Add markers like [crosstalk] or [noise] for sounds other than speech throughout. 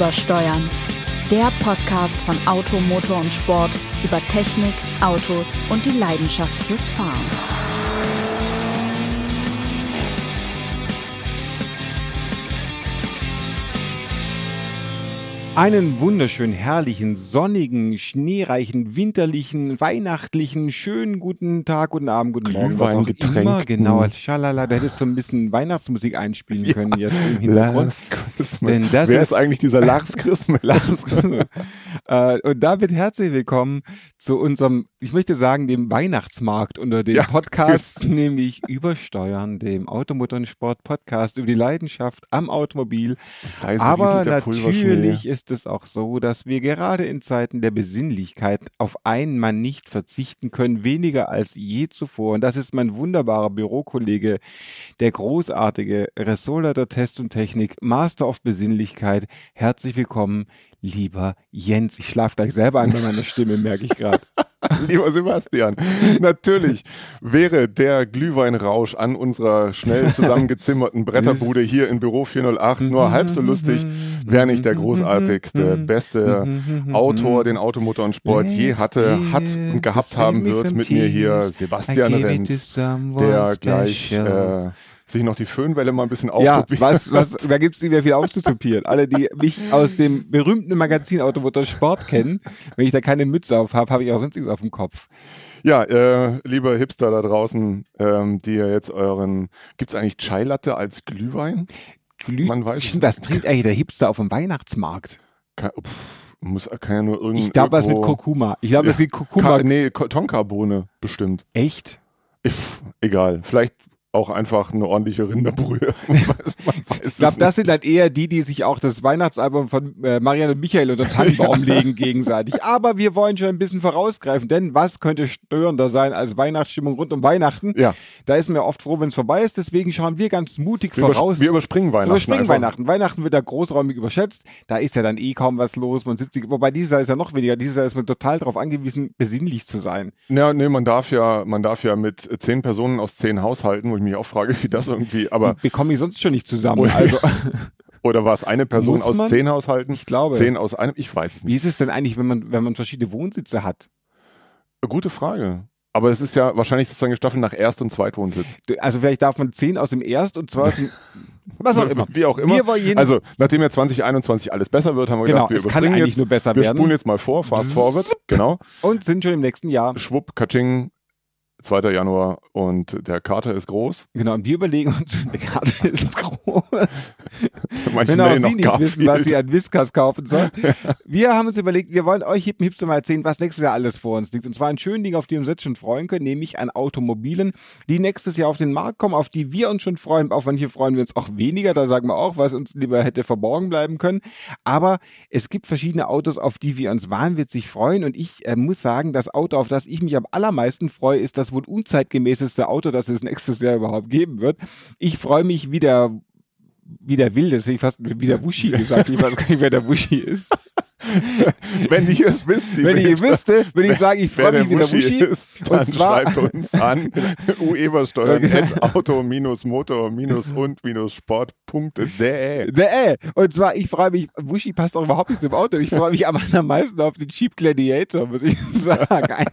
Übersteuern. Der Podcast von Auto, Motor und Sport über Technik, Autos und die Leidenschaft fürs Fahren. Einen wunderschönen, herrlichen, sonnigen, schneereichen, winterlichen, weihnachtlichen, schönen guten Tag, guten Abend, guten Morgen. Glühweingetränk. Genau, schalala, da hättest du ein bisschen Weihnachtsmusik einspielen können ja, jetzt im Hintergrund. Last Christmas. Denn das Wer ist, ist eigentlich dieser Lars [laughs] Christmas? Lars Christmas. äh, und damit herzlich willkommen zu unserem, ich möchte sagen, dem Weihnachtsmarkt unter den ja, Podcasts, nämlich Übersteuern, dem Automotor und Sport Podcast über die Leidenschaft am Automobil. Aber natürlich ist ist es auch so, dass wir gerade in Zeiten der Besinnlichkeit auf einen Mann nicht verzichten können, weniger als je zuvor. Und das ist mein wunderbarer Bürokollege, der großartige Ressortleiter Test und Technik, Master of Besinnlichkeit. Herzlich willkommen, lieber Jens. Ich schlafe gleich selber an bei meiner Stimme, merke ich gerade. [laughs] Lieber Sebastian, natürlich wäre der Glühweinrausch an unserer schnell zusammengezimmerten Bretterbude hier in Büro 408 nur halb so lustig, wäre nicht der großartigste, beste Autor, den Automotor und Sport je hatte, hat und gehabt haben wird mit mir hier Sebastian Renz, der gleich äh, sich noch die Föhnwelle mal ein bisschen auftupieren. Ja, was, was, da gibt es nicht mehr viel aufzutupieren. Alle, die mich aus dem berühmten Magazin Automotor Sport kennen, wenn ich da keine Mütze auf habe, habe ich auch sonst nichts auf dem Kopf. Ja, äh, liebe Hipster da draußen, ähm, die ihr jetzt euren, gibt es eigentlich Chai Latte als Glühwein? Glüh Man weiß Was trinkt eigentlich der Hipster auf dem Weihnachtsmarkt? Kann, pff, muss, kann ja nur irgendwie. Ich glaube, was mit Kurkuma. Ich glaube, das ist wie Kurkuma. Ka nee, Tonkabohne bestimmt. Echt? Ich, egal. Vielleicht auch einfach eine ordentliche Rinderbrühe. [laughs] weiß, ich glaube, das sind halt eher die, die sich auch das Weihnachtsalbum von äh, Marianne und Michael unter Tannenbaum [laughs] legen gegenseitig. Aber wir wollen schon ein bisschen vorausgreifen, denn was könnte störender sein als Weihnachtsstimmung rund um Weihnachten? Ja. Da ist mir oft froh, wenn es vorbei ist. Deswegen schauen wir ganz mutig wir voraus. wir überspringen Weihnachten. Überspringen einfach. Weihnachten. Weihnachten wird da großräumig überschätzt. Da ist ja dann eh kaum was los. Man sitzt, wobei dieses Jahr ist ja noch weniger. Dieses Jahr ist man total darauf angewiesen, besinnlich zu sein. Ja, nee, man darf ja, man darf ja mit zehn Personen aus zehn Haushalten, wo ich mich auch frage, [laughs] wie das irgendwie, aber. Bekomme ich sonst schon nicht zusammen. Also. [laughs] Oder war es eine Person aus zehn Haushalten? Ich glaube. Zehn aus einem? Ich weiß es nicht. Wie ist es denn eigentlich, wenn man, wenn man verschiedene Wohnsitze hat? Gute Frage. Aber es ist ja wahrscheinlich sozusagen gestaffelt nach Erst- und Zweitwohnsitz. Also vielleicht darf man zehn aus dem Erst- und zwei aus [laughs] dem was auch immer. Wie auch immer. also, nachdem ja 2021 alles besser wird, haben wir genau, gedacht, wir es kann eigentlich jetzt, nur besser wir werden. spulen jetzt mal vor, fast forward, genau. Und sind schon im nächsten Jahr. Schwupp, Katsching, 2. Januar und der Kater ist groß. Genau, und wir überlegen uns, [laughs] der Kater ist groß. [laughs] Manche Wenn auch Sie nicht wissen, was Sie an Whiskas kaufen sollen. [laughs] Wir haben uns überlegt, wir wollen euch Hippen Hipster mal erzählen, was nächstes Jahr alles vor uns liegt. Und zwar ein schönen Ding, auf die wir uns jetzt schon freuen können, nämlich an Automobilen, die nächstes Jahr auf den Markt kommen, auf die wir uns schon freuen. Auf manche freuen wir uns auch weniger, da sagen wir auch, was uns lieber hätte verborgen bleiben können. Aber es gibt verschiedene Autos, auf die wir uns wahnwitzig freuen. Und ich äh, muss sagen, das Auto, auf das ich mich am allermeisten freue, ist das wohl unzeitgemäßeste Auto, das es nächstes Jahr überhaupt geben wird. Ich freue mich wieder wie der Wilde, das hätte ich fast wie der Wuschi gesagt. Ich weiß gar nicht, wer der Wuschi ist. [laughs] Wenn ihr es wisst, wenn ihr wüsste, würde ich sagen, ich freue mich wie der Wuschi ist, dann schreibt uns an [laughs] uebersteuern auto-motor-und-sport.de. Und zwar, ich freue mich, Wuschi passt auch überhaupt nicht zum Auto. Ich freue mich am [laughs] allermeisten auf den Jeep Gladiator, muss ich sagen. Ein,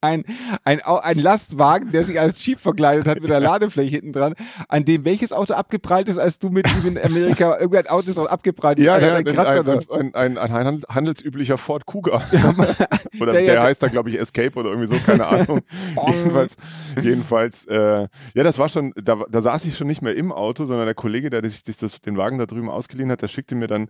ein, ein, ein Lastwagen, der sich als Jeep verkleidet hat mit der Ladefläche hinten dran, an dem welches Auto abgeprallt ist, als du mit ihm in Amerika irgendein Auto ist auch abgeprallt. Ja, ja, ein, ein, ein, ein, handelsüblicher Ford Kuga. [laughs] oder der, der heißt da, glaube ich, Escape oder irgendwie so, keine Ahnung. [laughs] jedenfalls, jedenfalls äh, ja, das war schon, da, da saß ich schon nicht mehr im Auto, sondern der Kollege, der sich das, den Wagen da drüben ausgeliehen hat, der schickte mir dann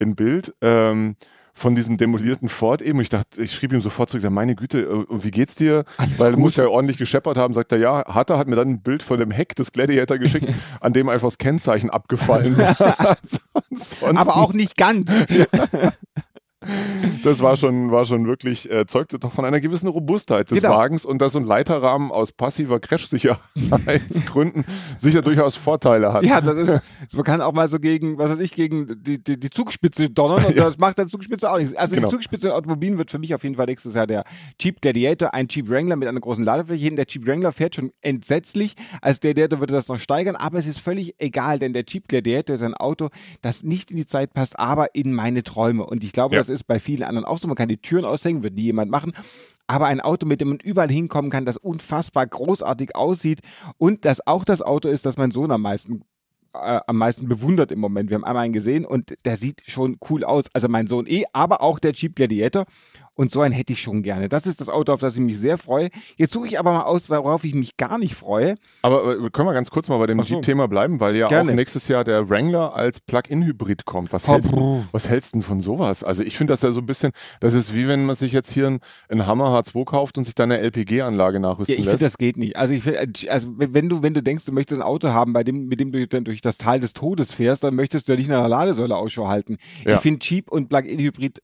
ein Bild. Ähm, von diesem demolierten Ford eben. Ich dachte, ich schrieb ihm sofort zurück, meine Güte, äh, wie geht's dir? Alles Weil du musst ja ordentlich gescheppert haben. Sagt er, ja, hat er, hat mir dann ein Bild von dem Heck des Gladiator geschickt, [laughs] an dem einfach das Kennzeichen abgefallen war. Aber auch nicht ganz. [laughs] das war schon, war schon wirklich, äh, zeugte doch von einer gewissen Robustheit des genau. Wagens und dass so ein Leiterrahmen aus passiver Crash-Sicherheitsgründen [laughs] sicher durchaus Vorteile hat. Ja, das ist, man kann auch mal so gegen, was weiß ich, gegen die, die, die Zugspitze donnern und [laughs] ja. das macht der Zugspitze auch nichts. Also genau. die Zugspitze in Automobilen wird für mich auf jeden Fall nächstes Jahr der Jeep Gladiator, ein Jeep Wrangler mit einer großen Ladefläche hin. Der Jeep Wrangler fährt schon entsetzlich. Als Gladiator würde das noch steigern, aber es ist völlig egal, denn der Jeep Gladiator ist ein Auto, das nicht in die Zeit passt, aber in meine Träume. Und ich glaube, ja. das ist bei vielen anderen auch so. Man kann die Türen aushängen, wird nie jemand machen aber ein Auto, mit dem man überall hinkommen kann, das unfassbar großartig aussieht und das auch das Auto ist, das mein Sohn am meisten äh, am meisten bewundert im Moment. Wir haben einmal einen gesehen und der sieht schon cool aus. Also mein Sohn eh, aber auch der Jeep Gladiator. Und so einen hätte ich schon gerne. Das ist das Auto, auf das ich mich sehr freue. Jetzt suche ich aber mal aus, worauf ich mich gar nicht freue. Aber äh, können wir ganz kurz mal bei dem so. Jeep-Thema bleiben, weil ja gerne. auch nächstes Jahr der Wrangler als Plug-in-Hybrid kommt. Was, hältst, du, was hältst du denn von sowas? Also ich finde das ja so ein bisschen, das ist wie wenn man sich jetzt hier einen, einen Hammer H2 kauft und sich dann eine LPG-Anlage nachrüsten ja, ich lässt. Ich finde, das geht nicht. Also, ich find, also wenn du, wenn du denkst, du möchtest ein Auto haben, bei dem, mit dem du dann durch das Tal des Todes fährst, dann möchtest du ja nicht nach einer Ladesäule Ausschau halten. Ja. Ich finde Jeep und Plug-in-Hybrid,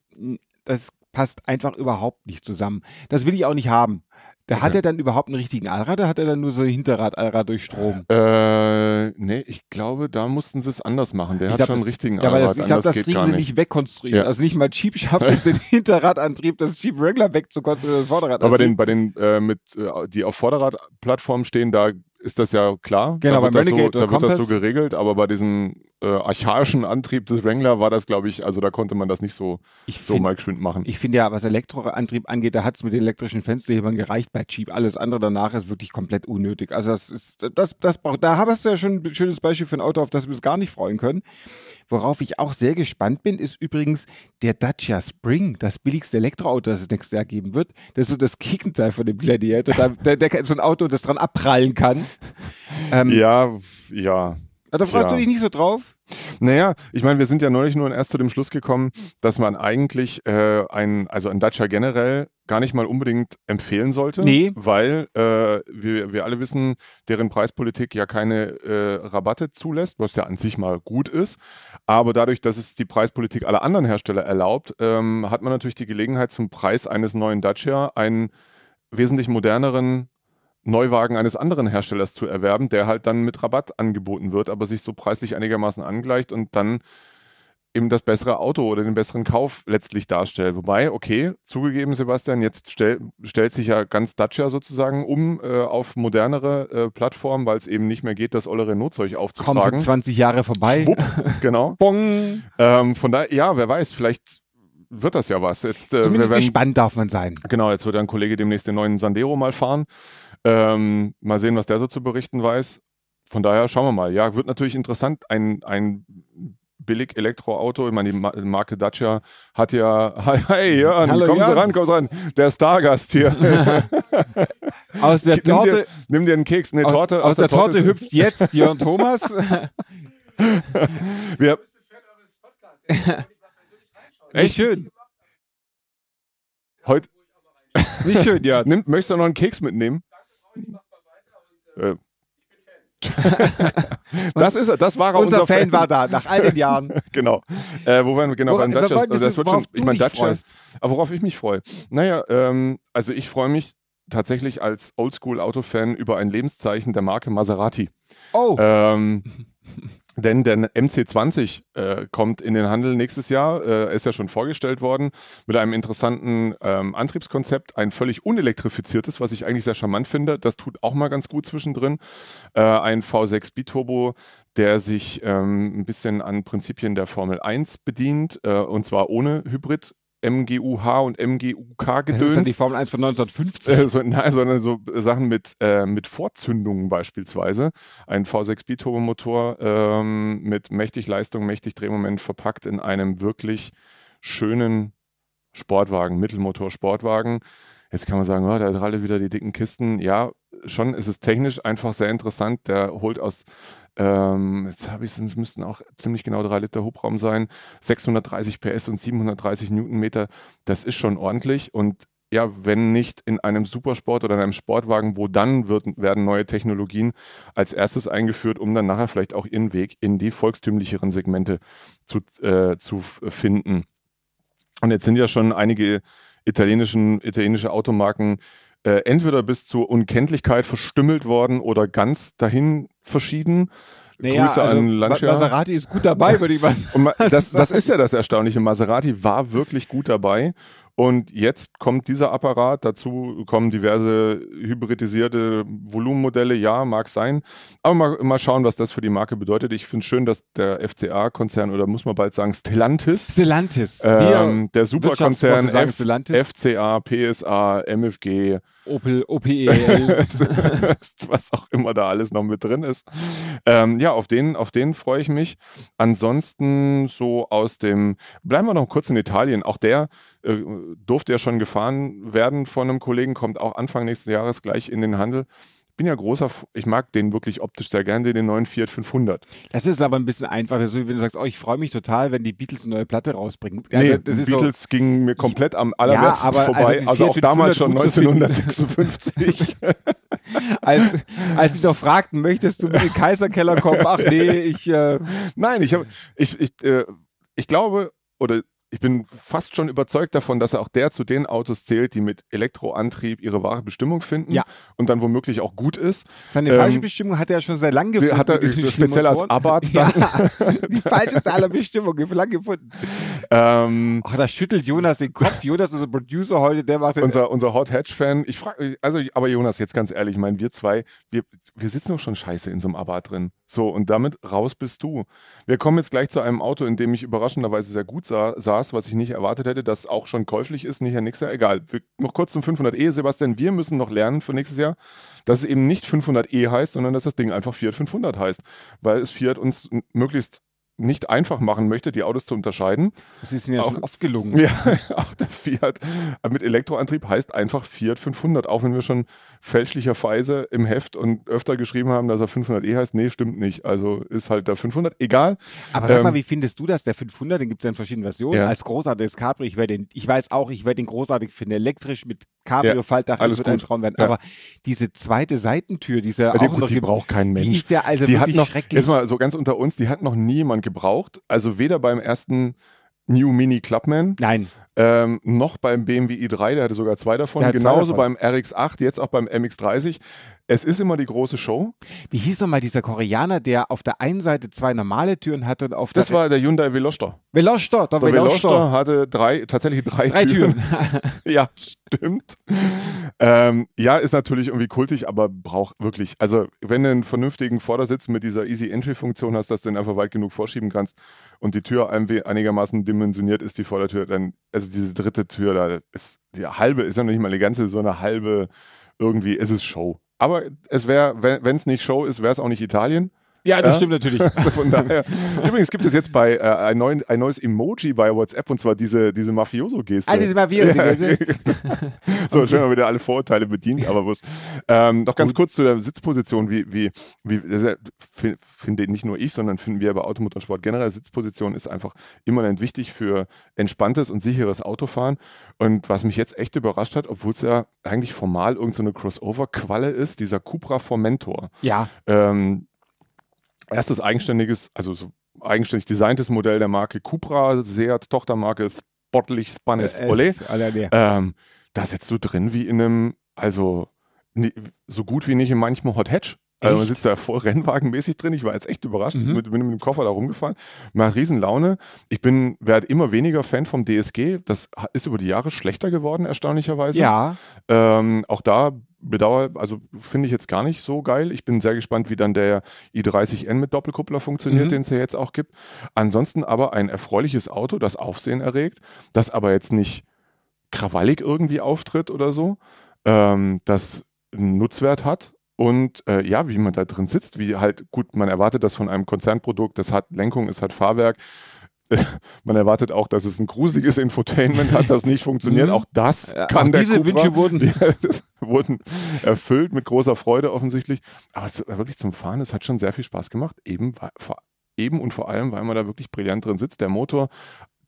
das passt einfach überhaupt nicht zusammen. Das will ich auch nicht haben. Da okay. hat er dann überhaupt einen richtigen Allrad oder hat er dann nur so ein Hinterrad-Allrad durch Strom? Äh, nee, ich glaube, da mussten sie es anders machen. Der ich hat glaub, schon einen richtigen ja, Allrad. Das, ich glaube, das kriegen sie nicht, nicht wegkonstruiert. Ja. Also nicht mal Jeep schafft es, den [laughs] Hinterradantrieb des Jeep Wrangler wegzukonstruieren, Vorderradantrieb. Aber bei den, bei den äh, mit, äh, die auf Vorderradplattformen stehen, da ist das ja klar. Genau, da wird, das so, da wird das so geregelt, aber bei diesem äh, archaischen Antrieb des Wrangler war das, glaube ich, also da konnte man das nicht so, ich so find, mal geschwind machen. Ich finde ja, was Elektroantrieb angeht, da hat es mit den elektrischen Fensterhebern gereicht bei Jeep. Alles andere danach ist wirklich komplett unnötig. Also das ist, das, das braucht, da hast du ja schon ein schönes Beispiel für ein Auto, auf das wir uns gar nicht freuen können. Worauf ich auch sehr gespannt bin, ist übrigens der Dacia Spring, das billigste Elektroauto, das es nächstes Jahr geben wird. Das ist so das Gegenteil von dem Gladiator. Da, der, der, so ein Auto, das dran abprallen kann. [laughs] Ähm, ja, ja. Da freust du dich nicht so drauf? Naja, ich meine, wir sind ja neulich nur erst zu dem Schluss gekommen, dass man eigentlich äh, ein, also ein Dacia generell gar nicht mal unbedingt empfehlen sollte. Nee. Weil äh, wir, wir alle wissen, deren Preispolitik ja keine äh, Rabatte zulässt, was ja an sich mal gut ist. Aber dadurch, dass es die Preispolitik aller anderen Hersteller erlaubt, ähm, hat man natürlich die Gelegenheit, zum Preis eines neuen Dacia einen wesentlich moderneren Neuwagen eines anderen Herstellers zu erwerben, der halt dann mit Rabatt angeboten wird, aber sich so preislich einigermaßen angleicht und dann eben das bessere Auto oder den besseren Kauf letztlich darstellt. Wobei, okay, zugegeben, Sebastian, jetzt stell, stellt sich ja ganz Dacia sozusagen um äh, auf modernere äh, Plattformen, weil es eben nicht mehr geht, das olle Renault-Zeug aufzutragen. Kommen 20 Jahre vorbei. Schwupp, genau. [laughs] Bong. Ähm, von daher, ja, wer weiß, vielleicht wird das ja was. Jetzt, äh, Zumindest werden, gespannt darf man sein. Genau, jetzt wird ein Kollege demnächst den neuen Sandero mal fahren. Ähm, mal sehen, was der so zu berichten weiß. Von daher schauen wir mal. Ja, wird natürlich interessant. Ein, ein billig Elektroauto. Ich meine, die Marke Dacia hat ja. [laughs] Hey, Jörn, Hallo, kommen Jörn. Sie ran, kommen Sie ran. Der Stargast hier. [laughs] aus der Torte. Nimm dir, nimm dir einen Keks. Nee, aus, Torte. Aus, aus der, der, Torte, Torte hüpft jetzt Jörn Thomas. [laughs] Wir, Echt schön. Heute. [laughs] Nicht schön, ja. Nimm, möchtest du noch einen Keks mitnehmen? Äh. [laughs] das ist das war unser, unser Fan, Fan, war da nach all den Jahren. [laughs] genau. Äh, wo waren wir genau beim Dutch? Also das wird schon. Ich meine Dutch. Aber worauf ich mich freue. Naja, ähm, also ich freue mich tatsächlich als Oldschool-Autofan über ein Lebenszeichen der Marke Maserati. Oh. Ähm, denn der MC20 äh, kommt in den Handel nächstes Jahr, äh, ist ja schon vorgestellt worden, mit einem interessanten ähm, Antriebskonzept, ein völlig unelektrifiziertes, was ich eigentlich sehr charmant finde. Das tut auch mal ganz gut zwischendrin. Äh, ein V6 Biturbo, der sich ähm, ein bisschen an Prinzipien der Formel 1 bedient, äh, und zwar ohne Hybrid MGUH und MGUK gedöns. Das ist dann die Formel 1 von 1950. Äh, so, nein, sondern so Sachen mit, äh, mit Vorzündungen beispielsweise. Ein V6 Biturbomotor ähm, mit mächtig Leistung, mächtig Drehmoment verpackt in einem wirklich schönen Sportwagen, Mittelmotor-Sportwagen. Jetzt kann man sagen, oh, da hat alle wieder die dicken Kisten. Ja, schon ist es technisch einfach sehr interessant. Der holt aus ähm, jetzt habe ich es, müssten auch ziemlich genau drei Liter Hubraum sein. 630 PS und 730 Newtonmeter. Das ist schon ordentlich. Und ja, wenn nicht in einem Supersport oder in einem Sportwagen, wo dann wird, werden neue Technologien als erstes eingeführt, um dann nachher vielleicht auch ihren Weg in die volkstümlicheren Segmente zu, äh, zu finden. Und jetzt sind ja schon einige italienischen, italienische Automarken äh, entweder bis zur Unkenntlichkeit verstümmelt worden oder ganz dahin verschieden. Naja, Grüße also an Lancia. Maserati ist gut dabei, würde ich mal [laughs] sagen. Das, das ist ja das Erstaunliche. Maserati war wirklich gut dabei. Und jetzt kommt dieser Apparat, dazu kommen diverse hybridisierte Volumenmodelle, ja, mag sein. Aber mal, mal schauen, was das für die Marke bedeutet. Ich finde schön, dass der FCA-Konzern, oder muss man bald sagen, Stellantis. Stellantis. Ähm, der Superkonzern FCA, PSA, MFG, Opel, OPEL. [laughs] was auch immer da alles noch mit drin ist. Ähm, ja, auf den, auf den freue ich mich. Ansonsten so aus dem, bleiben wir noch kurz in Italien. Auch der äh, durfte ja schon gefahren werden von einem Kollegen, kommt auch Anfang nächsten Jahres gleich in den Handel bin ja großer, ich mag den wirklich optisch sehr gerne, den neuen Fiat 500. Das ist aber ein bisschen einfach, so, wenn du sagst, oh, ich freue mich total, wenn die Beatles eine neue Platte rausbringen. Also, nee, das Beatles so, ging mir komplett am allerbesten ja, vorbei, also, also auch damals schon 1956. [laughs] als, als sie doch fragten, möchtest du mit den Kaiserkeller kommen? Ach nee, ich... Äh Nein, ich, hab, ich, ich, äh, ich glaube, oder ich bin fast schon überzeugt davon, dass er auch der zu den Autos zählt, die mit Elektroantrieb ihre wahre Bestimmung finden ja. und dann womöglich auch gut ist. Seine ähm, falsche Bestimmung hat er ja schon sehr lange gefunden. Hat er speziell als Abarth ja, [laughs] Die falscheste aller Bestimmungen, für lange gefunden. Ähm, Ach, da schüttelt Jonas den Kopf. Jonas ist ein Producer heute, der macht unser, unser Hot Hatch-Fan. Ich frage, also, aber Jonas, jetzt ganz ehrlich, ich meine, wir zwei, wir, wir sitzen doch schon scheiße in so einem Abarth drin. So, und damit raus bist du. Wir kommen jetzt gleich zu einem Auto, in dem ich überraschenderweise sehr gut sah, saß, was ich nicht erwartet hätte, das auch schon käuflich ist, nicht nächstes Jahr. Egal. Wir, noch kurz zum 500e, Sebastian. Wir müssen noch lernen für nächstes Jahr, dass es eben nicht 500e heißt, sondern dass das Ding einfach Fiat 500 heißt, weil es Fiat uns möglichst nicht einfach machen möchte, die Autos zu unterscheiden. Das ist Ihnen ja auch, schon oft gelungen. Ja, [laughs] auch der Fiat mit Elektroantrieb heißt einfach Fiat 500, auch wenn wir schon fälschlicherweise im Heft und öfter geschrieben haben, dass er 500e heißt. Nee, stimmt nicht. Also ist halt der 500, egal. Aber sag ähm, mal, wie findest du das? Der 500, den gibt es ja in verschiedenen Versionen. Ja. Als großartiges Cabrio, ich, den, ich weiß auch, ich werde den großartig finden. Elektrisch mit Cabrio-Faltdach, ja, das wird gut. ein Traum werden. Ja. Aber diese zweite Seitentür, diese ja, die, gut, die braucht kein Mensch. Die ist ja also die hat noch, schrecklich. Erstmal so ganz unter uns, die hat noch niemand gebraucht. Also weder beim ersten New Mini Clubman. Nein. Ähm, noch beim BMW i3, der hatte sogar zwei davon. Genauso zwei davon. beim RX8, jetzt auch beim MX30. Es ist immer die große Show. Wie hieß nochmal dieser Koreaner, der auf der einen Seite zwei normale Türen hatte und auf das der. Das war der Hyundai Veloster. Veloster, der, der Veloster. Veloster hatte drei, tatsächlich drei, drei Türen. Türen. [laughs] ja, stimmt. Ähm, ja, ist natürlich irgendwie kultig, aber braucht wirklich, also wenn du einen vernünftigen Vordersitz mit dieser Easy Entry Funktion hast, dass du den einfach weit genug vorschieben kannst und die Tür einigermaßen dimensioniert ist, die Vordertür, dann, also diese dritte Tür, da ist die halbe, ist ja noch nicht mal eine ganze, so eine halbe irgendwie, ist es Show. Aber es wäre, wenn es nicht Show ist, wäre es auch nicht Italien. Ja, das ja? stimmt natürlich. [laughs] Also von daher. Übrigens gibt es jetzt bei äh, ein, neuen, ein, neues Emoji bei WhatsApp und zwar diese, diese Mafioso-Geste. Ah, diese Mafioso-Geste. Ja. [laughs] so, schön mal wieder alle Vorurteile bedient, aber was. Ähm, noch ganz kurz zu der Sitzposition, wie, wie, wie finde nicht nur ich, sondern finden wir bei Automotorsport generell, Sitzposition ist einfach immanent wichtig für entspanntes und sicheres Autofahren. Und was mich jetzt echt überrascht hat, obwohl es ja eigentlich formal irgendeine so Crossover-Qualle ist, dieser Cupra Formentor. Ja. Ähm, erstes eigenständiges, also so eigenständig designtes Modell der Marke Cupra, Seat Tochtermarke Sportlich Spanes äh, Ole. Ähm, da sitzt du drin wie in einem, also so gut wie nicht in manchem Hot Hatch. Also man sitzt da voll Rennwagenmäßig drin. Ich war jetzt echt überrascht. Mhm. Mit, bin mit dem Koffer da rumgefahren. Macht riesen Laune. Ich bin, werde immer weniger Fan vom DSG. Das ist über die Jahre schlechter geworden, erstaunlicherweise. Ja. Ähm, auch da bedauere, also finde ich jetzt gar nicht so geil. Ich bin sehr gespannt, wie dann der i30N mit Doppelkuppler funktioniert, mhm. den es ja jetzt auch gibt. Ansonsten aber ein erfreuliches Auto, das Aufsehen erregt, das aber jetzt nicht krawallig irgendwie auftritt oder so, ähm, das einen Nutzwert hat und äh, ja, wie man da drin sitzt, wie halt, gut, man erwartet das von einem Konzernprodukt, das hat Lenkung, es hat Fahrwerk. [laughs] Man erwartet auch, dass es ein gruseliges Infotainment hat, das nicht funktioniert. Mhm. Auch das ja, kann auch der diese Cupra. Wünsche wurden, [laughs] ja, wurden erfüllt mit großer Freude offensichtlich. Aber es, wirklich zum Fahren, es hat schon sehr viel Spaß gemacht. Eben, eben und vor allem, weil man da wirklich brillant drin sitzt. Der Motor,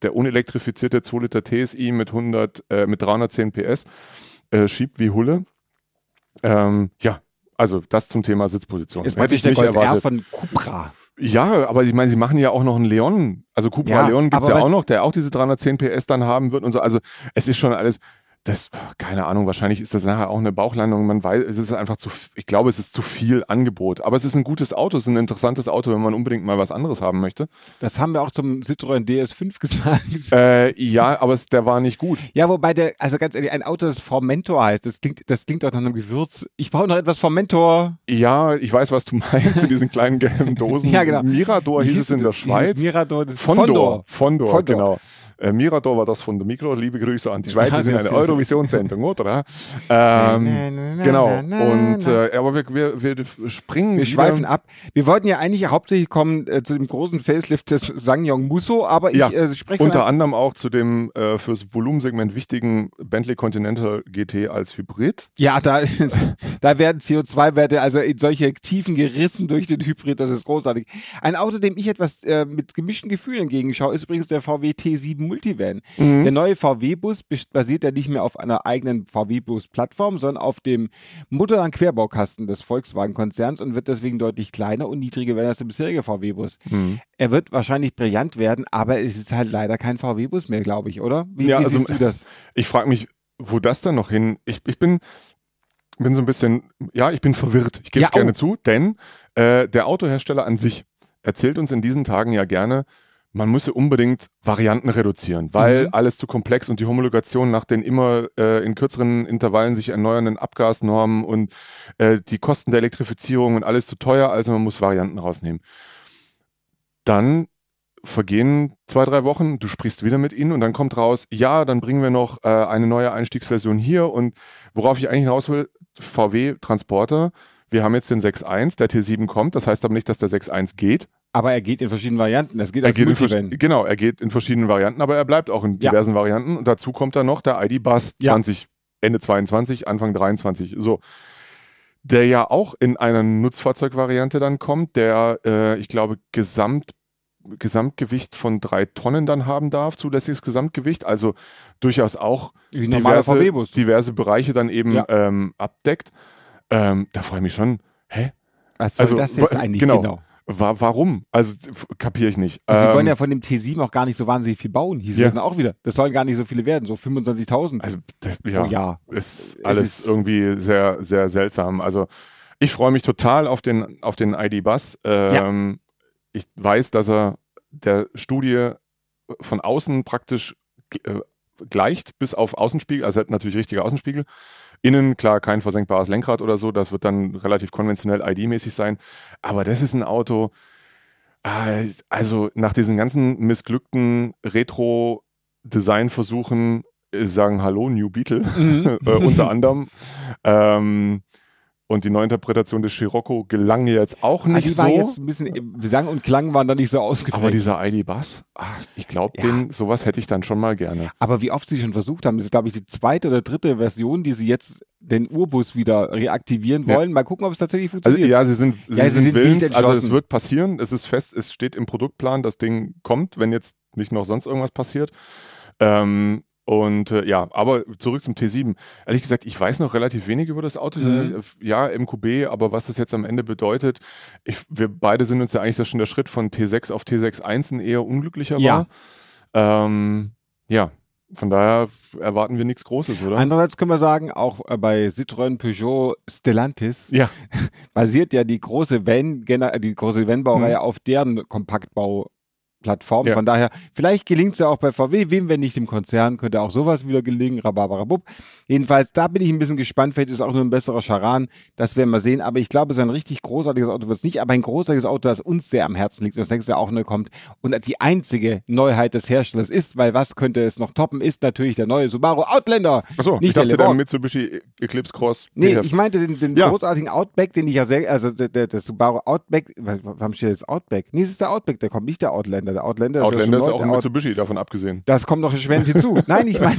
der unelektrifizierte 2 Liter TSI mit 100, äh, mit 310 PS äh, schiebt wie Hulle. Ähm, ja, also das zum Thema Sitzposition. Ist Hätte ich nicht erwartet. von Cupra. Ja, aber ich meine, sie machen ja auch noch einen Leon. Also Cupra ja, Leon gibt's ja auch noch, der auch diese 310 PS dann haben wird und so. Also es ist schon alles, das, keine Ahnung, wahrscheinlich ist das nachher auch eine Bauchlandung. Man weiß, es ist einfach zu, ich glaube, es ist zu viel Angebot. Aber es ist ein gutes Auto, es ist ein interessantes Auto, wenn man unbedingt mal was anderes haben möchte. Das haben wir auch zum Citroën DS5 [laughs] gesagt. Äh, ja, aber es, der war nicht gut. Ja, wobei der, also ganz ehrlich, ein Auto, das Formentor heißt, das klingt, das klingt auch nach einem Gewürz. Ich brauche noch etwas Formentor. Ja, ich weiß, was du meinst, in diesen kleinen gelben Dosen. [laughs] ja, genau. Mirador hieß, hieß es in der Schweiz. Mirador, das Fondor. Fondor, Fondor, Fondor. genau. Äh, Mirador war das von der Mikro. Liebe Grüße an die [laughs] Schweiz. Wir sind eine Eurovision-Sendung, oder? Ähm, genau. Und äh, aber wir, wir, wir springen. Wir schweifen ab. Wir wollten ja eigentlich hauptsächlich kommen äh, zu dem großen Facelift des Sangyong Muso, aber ich ja, äh, spreche unter anderem auch zu dem äh, fürs Volumensegment wichtigen Bentley Continental GT als Hybrid. Ja, da, [laughs] da werden CO2-Werte also in solche Tiefen gerissen durch den Hybrid. Das ist großartig. Ein Auto, dem ich etwas äh, mit gemischten Gefühlen entgegenschaue, ist übrigens der VW T7 Multivan. Mhm. Der neue VW-Bus basiert ja nicht mehr auf einer eigenen VW-Bus-Plattform, sondern auf dem Motorrad-Querbaukasten des Volkswagen-Konzerns und wird deswegen deutlich kleiner und niedriger werden als der bisherige VW-Bus. Mhm. Er wird wahrscheinlich brillant werden, aber es ist halt leider kein VW-Bus mehr, glaube ich, oder? Wie, ja, wie also, du das? [laughs] Ich frage mich, wo das dann noch hin? Ich, ich bin bin so ein bisschen, ja, ich bin verwirrt. Ich gebe es ja, gerne oh. zu, denn äh, der Autohersteller an sich erzählt uns in diesen Tagen ja gerne, man müsse unbedingt Varianten reduzieren, weil mhm. alles zu komplex und die Homologation nach den immer äh, in kürzeren Intervallen sich erneuernden Abgasnormen und äh, die Kosten der Elektrifizierung und alles zu teuer, also man muss Varianten rausnehmen. Dann vergehen zwei, drei Wochen, du sprichst wieder mit ihnen und dann kommt raus, ja, dann bringen wir noch äh, eine neue Einstiegsversion hier und worauf ich eigentlich hinaus will, VW Transporter, wir haben jetzt den 6.1, der T7 kommt, das heißt aber nicht, dass der 6.1 geht, aber er geht in verschiedenen Varianten. Das geht er geht in genau, er geht in verschiedenen Varianten, aber er bleibt auch in diversen ja. Varianten. Und dazu kommt dann noch der ID Bus 20, ja. Ende 22, Anfang 23. So. Der ja auch in einer Nutzfahrzeugvariante dann kommt, der, äh, ich glaube, Gesamt, Gesamtgewicht von drei Tonnen dann haben darf, zulässiges Gesamtgewicht. Also durchaus auch diverse, diverse Bereiche dann eben ja. ähm, abdeckt. Ähm, da freue ich mich schon. Hä? Was soll also, das jetzt eigentlich genau? genau? War, warum? Also kapiere ich nicht. Und sie wollen ähm, ja von dem T7 auch gar nicht so wahnsinnig viel bauen. Hieß ja. dann auch wieder. Das sollen gar nicht so viele werden, so 25.000. Also das, ja, oh, ja, ist alles ist irgendwie sehr, sehr seltsam. Also ich freue mich total auf den, auf den ID-Bus. Ähm, ja. Ich weiß, dass er der Studie von außen praktisch äh, gleicht bis auf Außenspiegel, also hat natürlich richtige Außenspiegel. Innen, klar, kein versenkbares Lenkrad oder so, das wird dann relativ konventionell ID-mäßig sein. Aber das ist ein Auto, äh, also nach diesen ganzen missglückten Retro-Design-Versuchen äh, sagen Hallo, New Beetle, mhm. [laughs] äh, unter anderem. Ähm, und die Neuinterpretation des Scirocco gelang jetzt auch nicht ah, die war so. Jetzt ein bisschen, Gesang und Klang waren da nicht so ausgeprägt. Aber dieser ID-Bass, ich glaube, ja. den sowas hätte ich dann schon mal gerne. Aber wie oft sie schon versucht haben, das ist, glaube ich, die zweite oder dritte Version, die sie jetzt den Urbus wieder reaktivieren wollen. Ja. Mal gucken, ob es tatsächlich funktioniert. Also, ja, sie sind, sie, ja, sie sind, sind willens, also es wird passieren. Es ist fest, es steht im Produktplan, das Ding kommt, wenn jetzt nicht noch sonst irgendwas passiert. Ähm, und äh, ja, aber zurück zum T7. Ehrlich gesagt, ich weiß noch relativ wenig über das Auto. Mhm. Ja, MQB, aber was das jetzt am Ende bedeutet, ich, wir beide sind uns ja eigentlich, dass schon der Schritt von T6 auf T6.1 ein eher unglücklicher ja. war. Ähm, ja, von daher erwarten wir nichts Großes, oder? Andererseits können wir sagen, auch äh, bei Citroën Peugeot Stellantis ja. [laughs] basiert ja die große Van, die große Van-Baureihe mhm. auf deren Kompaktbau Plattform. Ja. Von daher, vielleicht gelingt es ja auch bei VW, wem wenn nicht im Konzern, könnte auch sowas wieder gelingen, rababarabub. Jedenfalls, da bin ich ein bisschen gespannt, vielleicht ist es auch nur ein besserer Charan, das werden wir sehen, aber ich glaube, so ein richtig großartiges Auto wird es nicht, aber ein großartiges Auto, das uns sehr am Herzen liegt und das nächste Jahr auch neu kommt und die einzige Neuheit des Herstellers ist, weil was könnte es noch toppen, ist natürlich der neue Subaru Outlander. Achso, ich dachte der, der Mitsubishi Eclipse Cross. Nee, ich meinte den, den ja. großartigen Outback, den ich ja sehr, also der, der, der Subaru Outback, warum steht jetzt Outback? Nee, es ist der Outback, der kommt, nicht der Outlander der Outlander, Outlander ist, ja ist auch ein Mitsubishi, davon abgesehen. Das kommt noch erschwerend hinzu. [laughs] Nein, ich meine.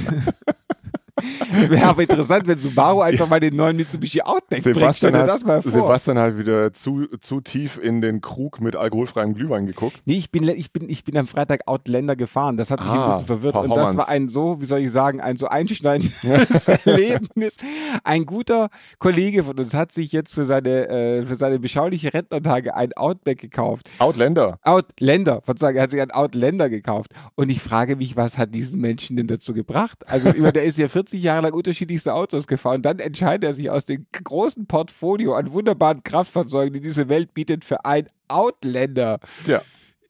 Wäre aber interessant, wenn Subaru einfach mal den neuen Mitsubishi Outback Sebastian bringt. Hat, das mal vor. Sebastian hat wieder zu, zu tief in den Krug mit alkoholfreiem Glühwein geguckt. Nee, ich bin, ich bin, ich bin am Freitag Outlander gefahren. Das hat mich ah, ein bisschen verwirrt. Und das war ein so, wie soll ich sagen, ein so einschneidendes [laughs] Erlebnis. Ein guter Kollege von uns hat sich jetzt für seine, äh, für seine beschauliche Rentnertage ein Outback gekauft. Outlander. Outlander, er hat sich ein Outlander gekauft. Und ich frage mich, was hat diesen Menschen denn dazu gebracht? Also, der ist ja 40 Jahre lang unterschiedlichste Autos gefahren. Dann entscheidet er sich aus dem großen Portfolio an wunderbaren Kraftfahrzeugen, die diese Welt bietet, für ein Outlander. Tja.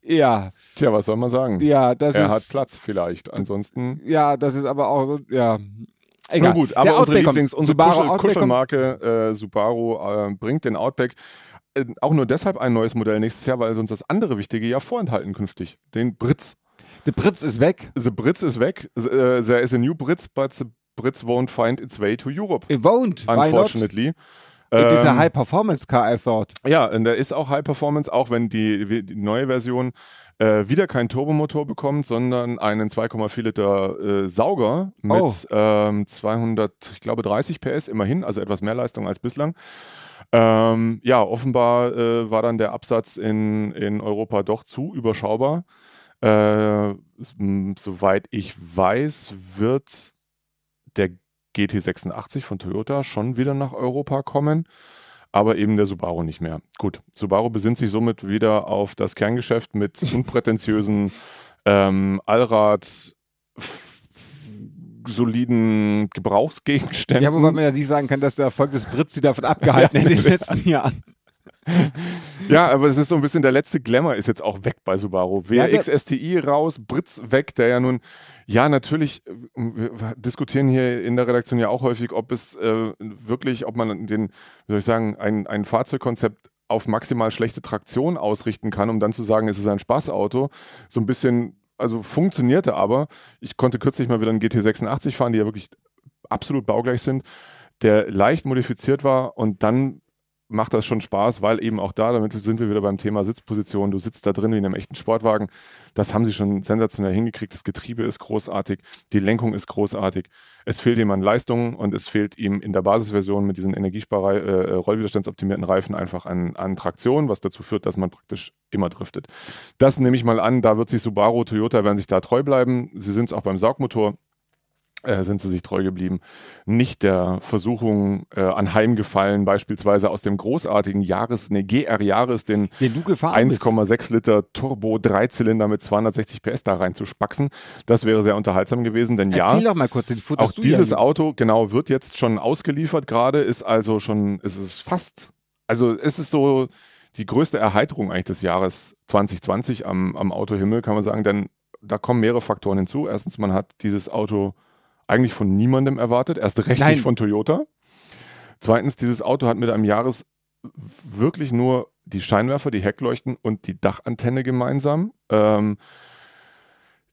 Ja. Tja, was soll man sagen? Ja, das er ist, hat Platz vielleicht. Ansonsten. Ja, das ist aber auch, ja. Egal. Na gut, aber unsere Lieblings-, unsere Kuschel, Kuschelmarke äh, Subaru äh, bringt den Outback äh, auch nur deshalb ein neues Modell nächstes Jahr, weil uns das andere Wichtige ja vorenthalten künftig. Den Britz. Der Britz ist weg. The Britz ist weg. Uh, there is a new Britz, but the Brits won't find its way to Europe. It won't. Unfortunately. It is a ähm, High-Performance-Car, I thought. Ja, und der ist auch High-Performance, auch wenn die, die neue Version äh, wieder keinen Turbomotor bekommt, sondern einen 2,4 Liter äh, Sauger mit oh. ähm, 200, ich glaube 30 PS immerhin, also etwas mehr Leistung als bislang. Ähm, ja, offenbar äh, war dann der Absatz in, in Europa doch zu überschaubar. Äh, soweit ich weiß, wird der GT86 von Toyota schon wieder nach Europa kommen, aber eben der Subaru nicht mehr. Gut, Subaru besinnt sich somit wieder auf das Kerngeschäft mit [laughs] unprätentiösen ähm, Allrad soliden Gebrauchsgegenständen. Ja, wobei man ja nicht sagen kann, dass der Erfolg des Brits sie davon abgehalten [laughs] hat in den letzten Jahren. [laughs] ja, aber es ist so ein bisschen der letzte Glamour ist jetzt auch weg bei Subaru. WRX ja, STI raus, Britz weg, der ja nun, ja, natürlich, wir diskutieren hier in der Redaktion ja auch häufig, ob es äh, wirklich, ob man den, wie soll ich sagen, ein, ein Fahrzeugkonzept auf maximal schlechte Traktion ausrichten kann, um dann zu sagen, es ist ein Spaßauto. So ein bisschen also funktionierte aber. Ich konnte kürzlich mal wieder einen GT86 fahren, die ja wirklich absolut baugleich sind, der leicht modifiziert war und dann macht das schon Spaß, weil eben auch da, damit sind wir wieder beim Thema Sitzposition, du sitzt da drin wie in einem echten Sportwagen. Das haben sie schon sensationell hingekriegt. Das Getriebe ist großartig, die Lenkung ist großartig. Es fehlt ihm an Leistung und es fehlt ihm in der Basisversion mit diesen Energiespar äh, rollwiderstandsoptimierten Reifen einfach an, an Traktion, was dazu führt, dass man praktisch immer driftet. Das nehme ich mal an, da wird sich Subaru, Toyota werden sich da treu bleiben. Sie sind es auch beim Saugmotor äh, sind sie sich treu geblieben, nicht der Versuchung äh, anheimgefallen, beispielsweise aus dem großartigen Jahres, ne, GR-Jahres, den, den 1,6 Liter Turbo-Dreizylinder mit 260 PS da reinzuspaxen. Das wäre sehr unterhaltsam gewesen, denn Erzähl ja, doch mal kurz, den auch dieses ja Auto, genau, wird jetzt schon ausgeliefert gerade, ist also schon, ist es fast, also ist es so die größte Erheiterung eigentlich des Jahres 2020 am, am Autohimmel, kann man sagen, denn da kommen mehrere Faktoren hinzu. Erstens, man hat dieses Auto eigentlich von niemandem erwartet, erst recht Nein. nicht von Toyota. Zweitens, dieses Auto hat mit einem Jahres wirklich nur die Scheinwerfer, die Heckleuchten und die Dachantenne gemeinsam. Ähm,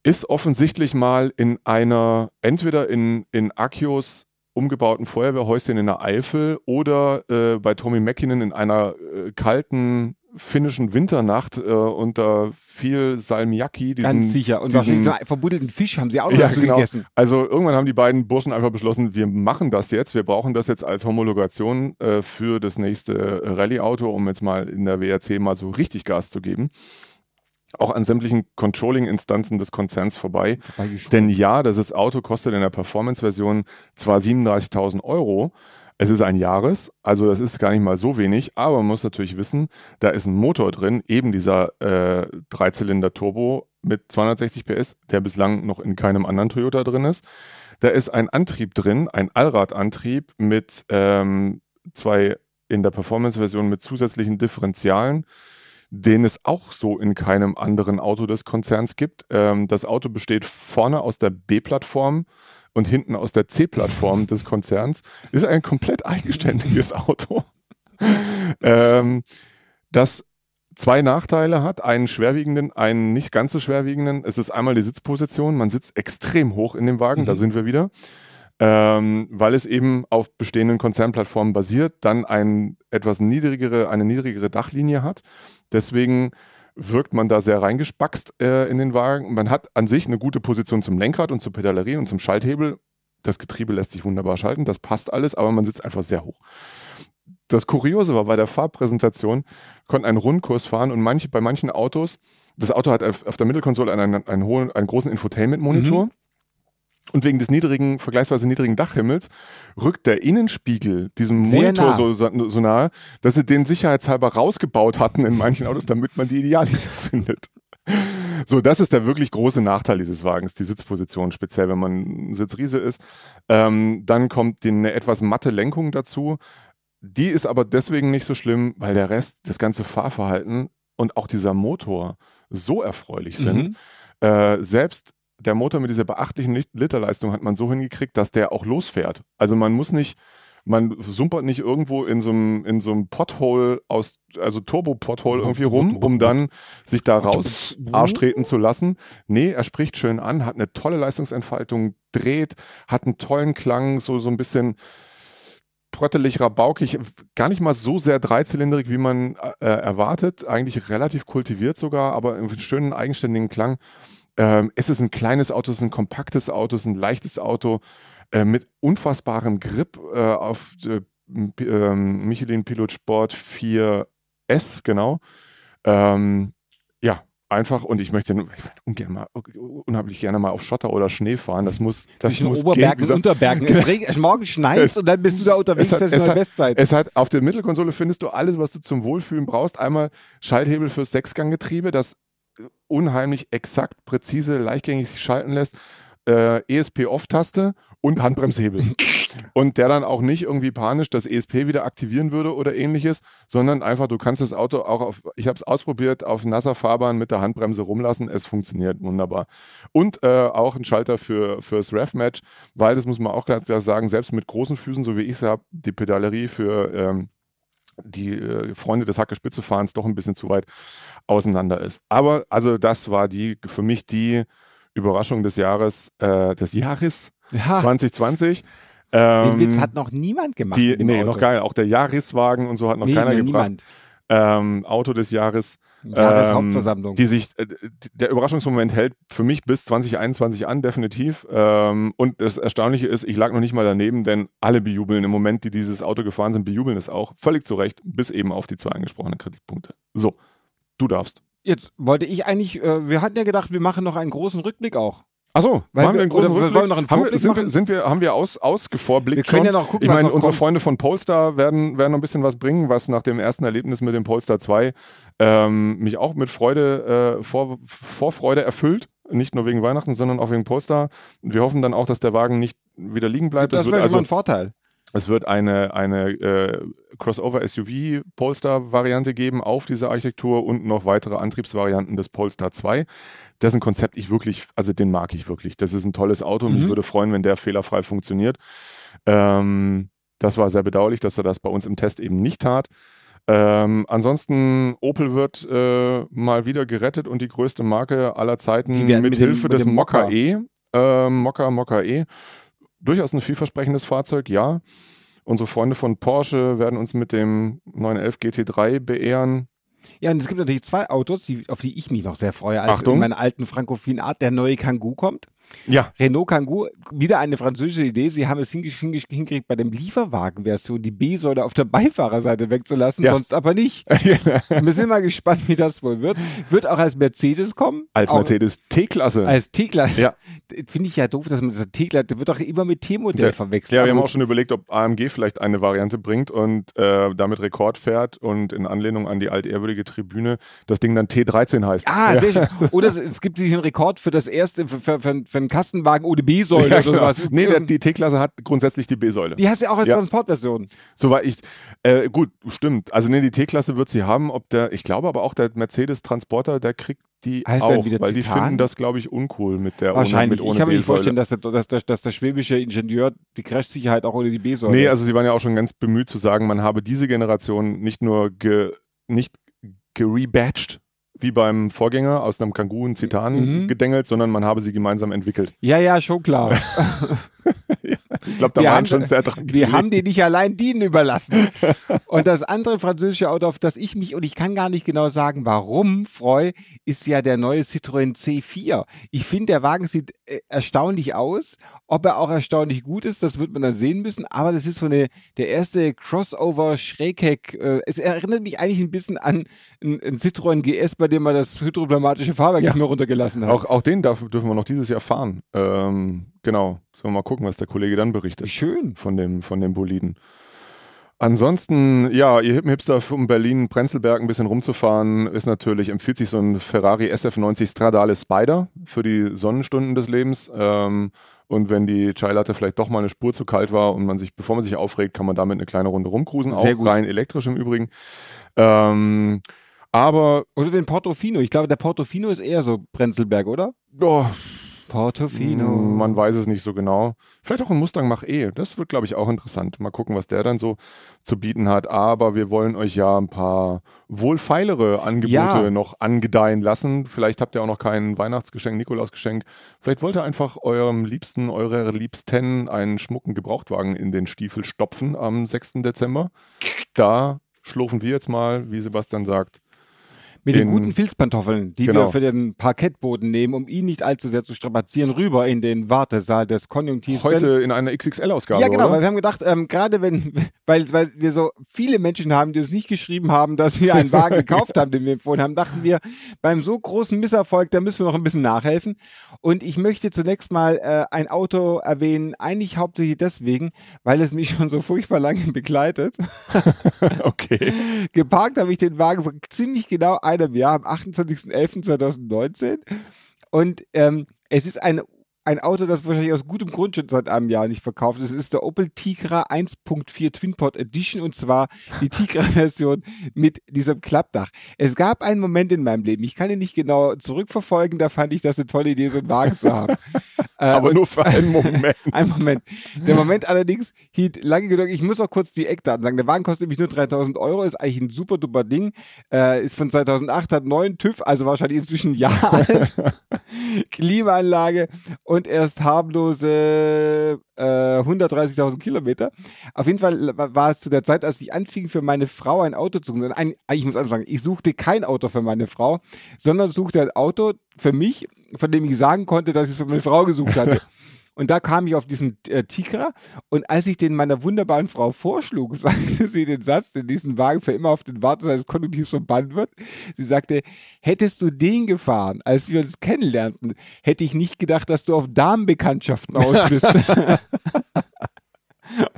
ist offensichtlich mal in einer, entweder in, in Akios umgebauten Feuerwehrhäuschen in der Eifel oder äh, bei Tommy Mäkinen in einer äh, kalten finnischen Winternacht äh, unter viel Salmiakki. Diesen, Ganz sicher. Und diesen, wahrscheinlich verbuddelten Fisch haben sie auch noch ja, genau. gegessen. Also irgendwann haben die beiden Burschen einfach beschlossen, wir machen das jetzt. Wir brauchen das jetzt als Homologation äh, für das nächste Rallye-Auto, um jetzt mal in der WRC mal so richtig Gas zu geben. Auch an sämtlichen Controlling-Instanzen des Konzerns vorbei. Denn ja, das Auto kostet in der Performance-Version zwar 37.000 Euro, es ist ein Jahres, also das ist gar nicht mal so wenig, aber man muss natürlich wissen, da ist ein Motor drin, eben dieser äh, Dreizylinder-Turbo mit 260 PS, der bislang noch in keinem anderen Toyota drin ist. Da ist ein Antrieb drin, ein Allradantrieb mit ähm, zwei in der Performance-Version mit zusätzlichen Differentialen, den es auch so in keinem anderen Auto des Konzerns gibt. Ähm, das Auto besteht vorne aus der B-Plattform und hinten aus der C-Plattform des Konzerns, ist ein komplett eigenständiges [laughs] Auto, ähm, das zwei Nachteile hat, einen schwerwiegenden, einen nicht ganz so schwerwiegenden. Es ist einmal die Sitzposition, man sitzt extrem hoch in dem Wagen, mhm. da sind wir wieder. Ähm, weil es eben auf bestehenden Konzernplattformen basiert, dann ein etwas niedrigere, eine niedrigere Dachlinie hat. Deswegen wirkt man da sehr reingespackst äh, in den Wagen. Man hat an sich eine gute Position zum Lenkrad und zur Pedalerie und zum Schalthebel. Das Getriebe lässt sich wunderbar schalten, das passt alles, aber man sitzt einfach sehr hoch. Das Kuriose war, bei der Farbpräsentation konnten einen Rundkurs fahren und manche, bei manchen Autos, das Auto hat auf der Mittelkonsole einen, einen, einen, hohen, einen großen Infotainment-Monitor. Mhm. Und wegen des niedrigen, vergleichsweise niedrigen Dachhimmels rückt der Innenspiegel diesem Sehr Monitor nah. So, so nahe, dass sie den sicherheitshalber rausgebaut hatten in manchen Autos, damit man die Ideallinie [laughs] findet. So, das ist der wirklich große Nachteil dieses Wagens, die Sitzposition, speziell wenn man Sitzriese ist. Ähm, dann kommt die, eine etwas matte Lenkung dazu. Die ist aber deswegen nicht so schlimm, weil der Rest, das ganze Fahrverhalten und auch dieser Motor so erfreulich sind. Mhm. Äh, selbst der Motor mit dieser beachtlichen Literleistung hat man so hingekriegt, dass der auch losfährt. Also man muss nicht, man sumpert nicht irgendwo in so einem, in so einem Pothole aus, also Turbo-Pothole irgendwie rum, um dann sich da raus Arsch treten zu lassen. Nee, er spricht schön an, hat eine tolle Leistungsentfaltung, dreht, hat einen tollen Klang, so, so ein bisschen, prottelig, rabaukig, gar nicht mal so sehr dreizylindrig, wie man äh, erwartet. Eigentlich relativ kultiviert sogar, aber einen schönen, eigenständigen Klang. Ähm, es ist ein kleines Auto, es ist ein kompaktes Auto, es ist ein leichtes Auto äh, mit unfassbarem Grip äh, auf äh, Michelin Pilot Sport 4S, genau. Ähm, ja, einfach und ich möchte, ich ungern mal, unheimlich gerne mal auf Schotter oder Schnee fahren. Das muss, das Zwischen muss Oberbergen gehen. Unterbergen. Es regnet, morgen schneit und dann bist du da unterwegs es hat, es hat, Bestzeit. Es hat, auf der Mittelkonsole findest du alles, was du zum Wohlfühlen brauchst. Einmal Schalthebel fürs Sechsganggetriebe, das unheimlich exakt, präzise, leichtgängig sich schalten lässt. Äh, ESP-Off-Taste und Handbremshebel. [laughs] und der dann auch nicht irgendwie panisch das ESP wieder aktivieren würde oder ähnliches, sondern einfach, du kannst das Auto auch auf, ich habe es ausprobiert, auf nasser Fahrbahn mit der Handbremse rumlassen. Es funktioniert wunderbar. Und äh, auch ein Schalter für fürs Rev-Match, weil das muss man auch klar sagen, selbst mit großen Füßen, so wie ich es habe, die Pedalerie für ähm, die äh, Freunde des Hacke-Spitze-Fahrens doch ein bisschen zu weit auseinander ist. Aber also das war die für mich die Überraschung des Jahres, äh, des Jahres ja. 2020. Ähm, Den Witz hat noch niemand gemacht. Die, nee, Auto. noch geil. Auch der Jahreswagen und so hat noch nee, keiner gebracht. Ähm, Auto des Jahres. Jahreshauptversammlung. Ähm, die sich, äh, der Überraschungsmoment hält für mich bis 2021 an, definitiv. Ähm, und das Erstaunliche ist, ich lag noch nicht mal daneben, denn alle bejubeln im Moment, die dieses Auto gefahren sind, bejubeln es auch. Völlig zu Recht, bis eben auf die zwei angesprochenen Kritikpunkte. So, du darfst. Jetzt wollte ich eigentlich, äh, wir hatten ja gedacht, wir machen noch einen großen Rückblick auch. Achso, machen wir einen großen Rückblick? Wollen wir noch einen haben wir, sind, wir, sind wir, haben wir aus, ausgevorblickt wir können schon? Ja noch gucken, ich meine, unsere kommt. Freunde von Polestar werden, werden noch ein bisschen was bringen, was nach dem ersten Erlebnis mit dem Polestar 2 ähm, mich auch mit Freude, äh, vor, Vorfreude erfüllt. Nicht nur wegen Weihnachten, sondern auch wegen Polestar. Wir hoffen dann auch, dass der Wagen nicht wieder liegen bleibt. Das, das wäre also ein Vorteil. Es wird eine, eine äh, Crossover-SUV-Polestar-Variante geben auf dieser Architektur und noch weitere Antriebsvarianten des Polestar 2. Das ist ein Konzept, ich wirklich, also den mag ich wirklich. Das ist ein tolles Auto und mhm. mich würde freuen, wenn der fehlerfrei funktioniert. Ähm, das war sehr bedauerlich, dass er das bei uns im Test eben nicht tat. Ähm, ansonsten, Opel wird äh, mal wieder gerettet und die größte Marke aller Zeiten mit, mit Hilfe des Mokka E. Äh, Mokka, Mokka E durchaus ein vielversprechendes Fahrzeug, ja. Unsere Freunde von Porsche werden uns mit dem 911 GT3 beehren. Ja, und es gibt natürlich zwei Autos, die, auf die ich mich noch sehr freue, als Achtung. in meiner alten frankophilen Art der neue Kangoo kommt. Ja. Renault Kangoo, wieder eine französische Idee. Sie haben es hingekriegt, bei dem Lieferwagenversion die B-Säule auf der Beifahrerseite wegzulassen, ja. sonst aber nicht. [laughs] Wir sind mal gespannt, wie das wohl wird. Wird auch als Mercedes kommen. Als Mercedes T-Klasse. Als T-Klasse. Ja. Finde ich ja doof, dass man das T-Klasse, der wird doch immer mit T-Modell verwechselt. Ja, wir haben auch schon überlegt, ob AMG vielleicht eine Variante bringt und äh, damit Rekord fährt und in Anlehnung an die altehrwürdige Tribüne das Ding dann T13 heißt. Ah, ja. sehr schön. [laughs] Oder es, es gibt sich einen Rekord für das erste, für, für, für, für einen Kastenwagen ohne B-Säule ja, oder genau. sowas. Nee, der, die T-Klasse hat grundsätzlich die B-Säule. Die hast du ja auch als ja. Transportversion. Soweit ich, äh, gut, stimmt. Also nee, die T-Klasse wird sie haben. Ob der, ich glaube aber auch der Mercedes Transporter, der kriegt die heißt auch, weil Titan? die finden das, glaube ich, uncool mit der Wahrscheinlich. Ohne, mit ohne ich kann mir nicht vorstellen, dass der, dass, der, dass der schwäbische Ingenieur die Crashsicherheit auch ohne die B-Säule. Nee, also sie waren ja auch schon ganz bemüht zu sagen, man habe diese Generation nicht nur ge, nicht gerebadged, wie beim Vorgänger aus einem Kangoo und Zitan mhm. gedengelt, sondern man habe sie gemeinsam entwickelt. Ja, ja, schon klar. [laughs] [laughs] ja. Ich glaube, da wir waren haben, schon sehr dran. Wir haben dir nicht allein dienen überlassen. [laughs] und das andere französische Auto, auf das ich mich, und ich kann gar nicht genau sagen, warum, freue, ist ja der neue Citroën C4. Ich finde, der Wagen sieht äh, erstaunlich aus. Ob er auch erstaunlich gut ist, das wird man dann sehen müssen. Aber das ist so eine, der erste Crossover-Schrägheck. Äh, es erinnert mich eigentlich ein bisschen an ein, ein Citroën GS, bei dem man das hydropneumatische Fahrwerk ja. nicht mehr runtergelassen hat. Auch, auch den darf, dürfen wir noch dieses Jahr fahren. Ähm, genau. Sollen wir mal gucken, was der Kollege dann berichtet. Schön. Von dem, von dem Boliden. Ansonsten, ja, ihr Hipster um Berlin, Prenzlberg ein bisschen rumzufahren, ist natürlich, empfiehlt sich so ein Ferrari SF90 Stradale Spider für die Sonnenstunden des Lebens. Ähm, und wenn die Chai Latte vielleicht doch mal eine Spur zu kalt war und man sich, bevor man sich aufregt, kann man damit eine kleine Runde rumcruisen, auch gut. rein elektrisch im Übrigen. Ähm, aber. Oder den Portofino. Ich glaube, der Portofino ist eher so Prenzlberg, oder? Oh, Portofino. Hm, man weiß es nicht so genau. Vielleicht auch ein Mustang Mach-E. Das wird, glaube ich, auch interessant. Mal gucken, was der dann so zu bieten hat. Aber wir wollen euch ja ein paar wohlfeilere Angebote ja. noch angedeihen lassen. Vielleicht habt ihr auch noch kein Weihnachtsgeschenk, Nikolausgeschenk. Vielleicht wollt ihr einfach eurem Liebsten, eurer Liebsten einen schmucken Gebrauchtwagen in den Stiefel stopfen am 6. Dezember. Da schlurfen wir jetzt mal, wie Sebastian sagt, mit den guten Filzpantoffeln, die genau. wir für den Parkettboden nehmen, um ihn nicht allzu sehr zu strapazieren, rüber in den Wartesaal des Konjunktivs. Heute in einer XXL-Ausgabe. Ja, genau, oder? weil wir haben gedacht, ähm, gerade wenn, [laughs] weil, weil wir so viele Menschen haben, die uns nicht geschrieben haben, dass sie einen Wagen gekauft haben, den wir empfohlen haben, dachten wir, beim so großen Misserfolg, da müssen wir noch ein bisschen nachhelfen. Und ich möchte zunächst mal äh, ein Auto erwähnen, eigentlich hauptsächlich deswegen, weil es mich schon so furchtbar lange begleitet. [laughs] okay. Geparkt habe ich den Wagen ziemlich genau einem Jahr, am 28.11.2019. Und ähm, es ist ein ein Auto, das wahrscheinlich aus gutem Grund schon seit einem Jahr nicht verkauft ist. Es ist der Opel Tigra 1.4 Twinport Edition und zwar die Tigra-Version mit diesem Klappdach. Es gab einen Moment in meinem Leben, ich kann ihn nicht genau zurückverfolgen, da fand ich das eine tolle Idee, so einen Wagen zu haben. [laughs] äh, Aber nur für einen [laughs] Moment. einen Moment. Der Moment allerdings hielt lange genug. Ich muss auch kurz die Eckdaten sagen. Der Wagen kostet nämlich nur 3000 Euro, ist eigentlich ein super duper Ding. Äh, ist von 2008, hat neuen TÜV, also wahrscheinlich inzwischen ein Jahr [laughs] alt. [laughs] Klimaanlage und erst harmlose äh, 130.000 Kilometer. Auf jeden Fall war es zu der Zeit, als ich anfing, für meine Frau ein Auto zu suchen. Ein, ich muss anfangen, ich suchte kein Auto für meine Frau, sondern suchte ein Auto für mich, von dem ich sagen konnte, dass ich es für meine Frau gesucht hatte. [laughs] Und da kam ich auf diesen äh, Tigra und als ich den meiner wunderbaren Frau vorschlug, [laughs] sagte sie den Satz, den diesen Wagen für immer auf den Wartesaal des Konjunktivs verbannt wird. Sie sagte, hättest du den gefahren, als wir uns kennenlernten, hätte ich nicht gedacht, dass du auf Damenbekanntschaften aus bist. [laughs] [laughs]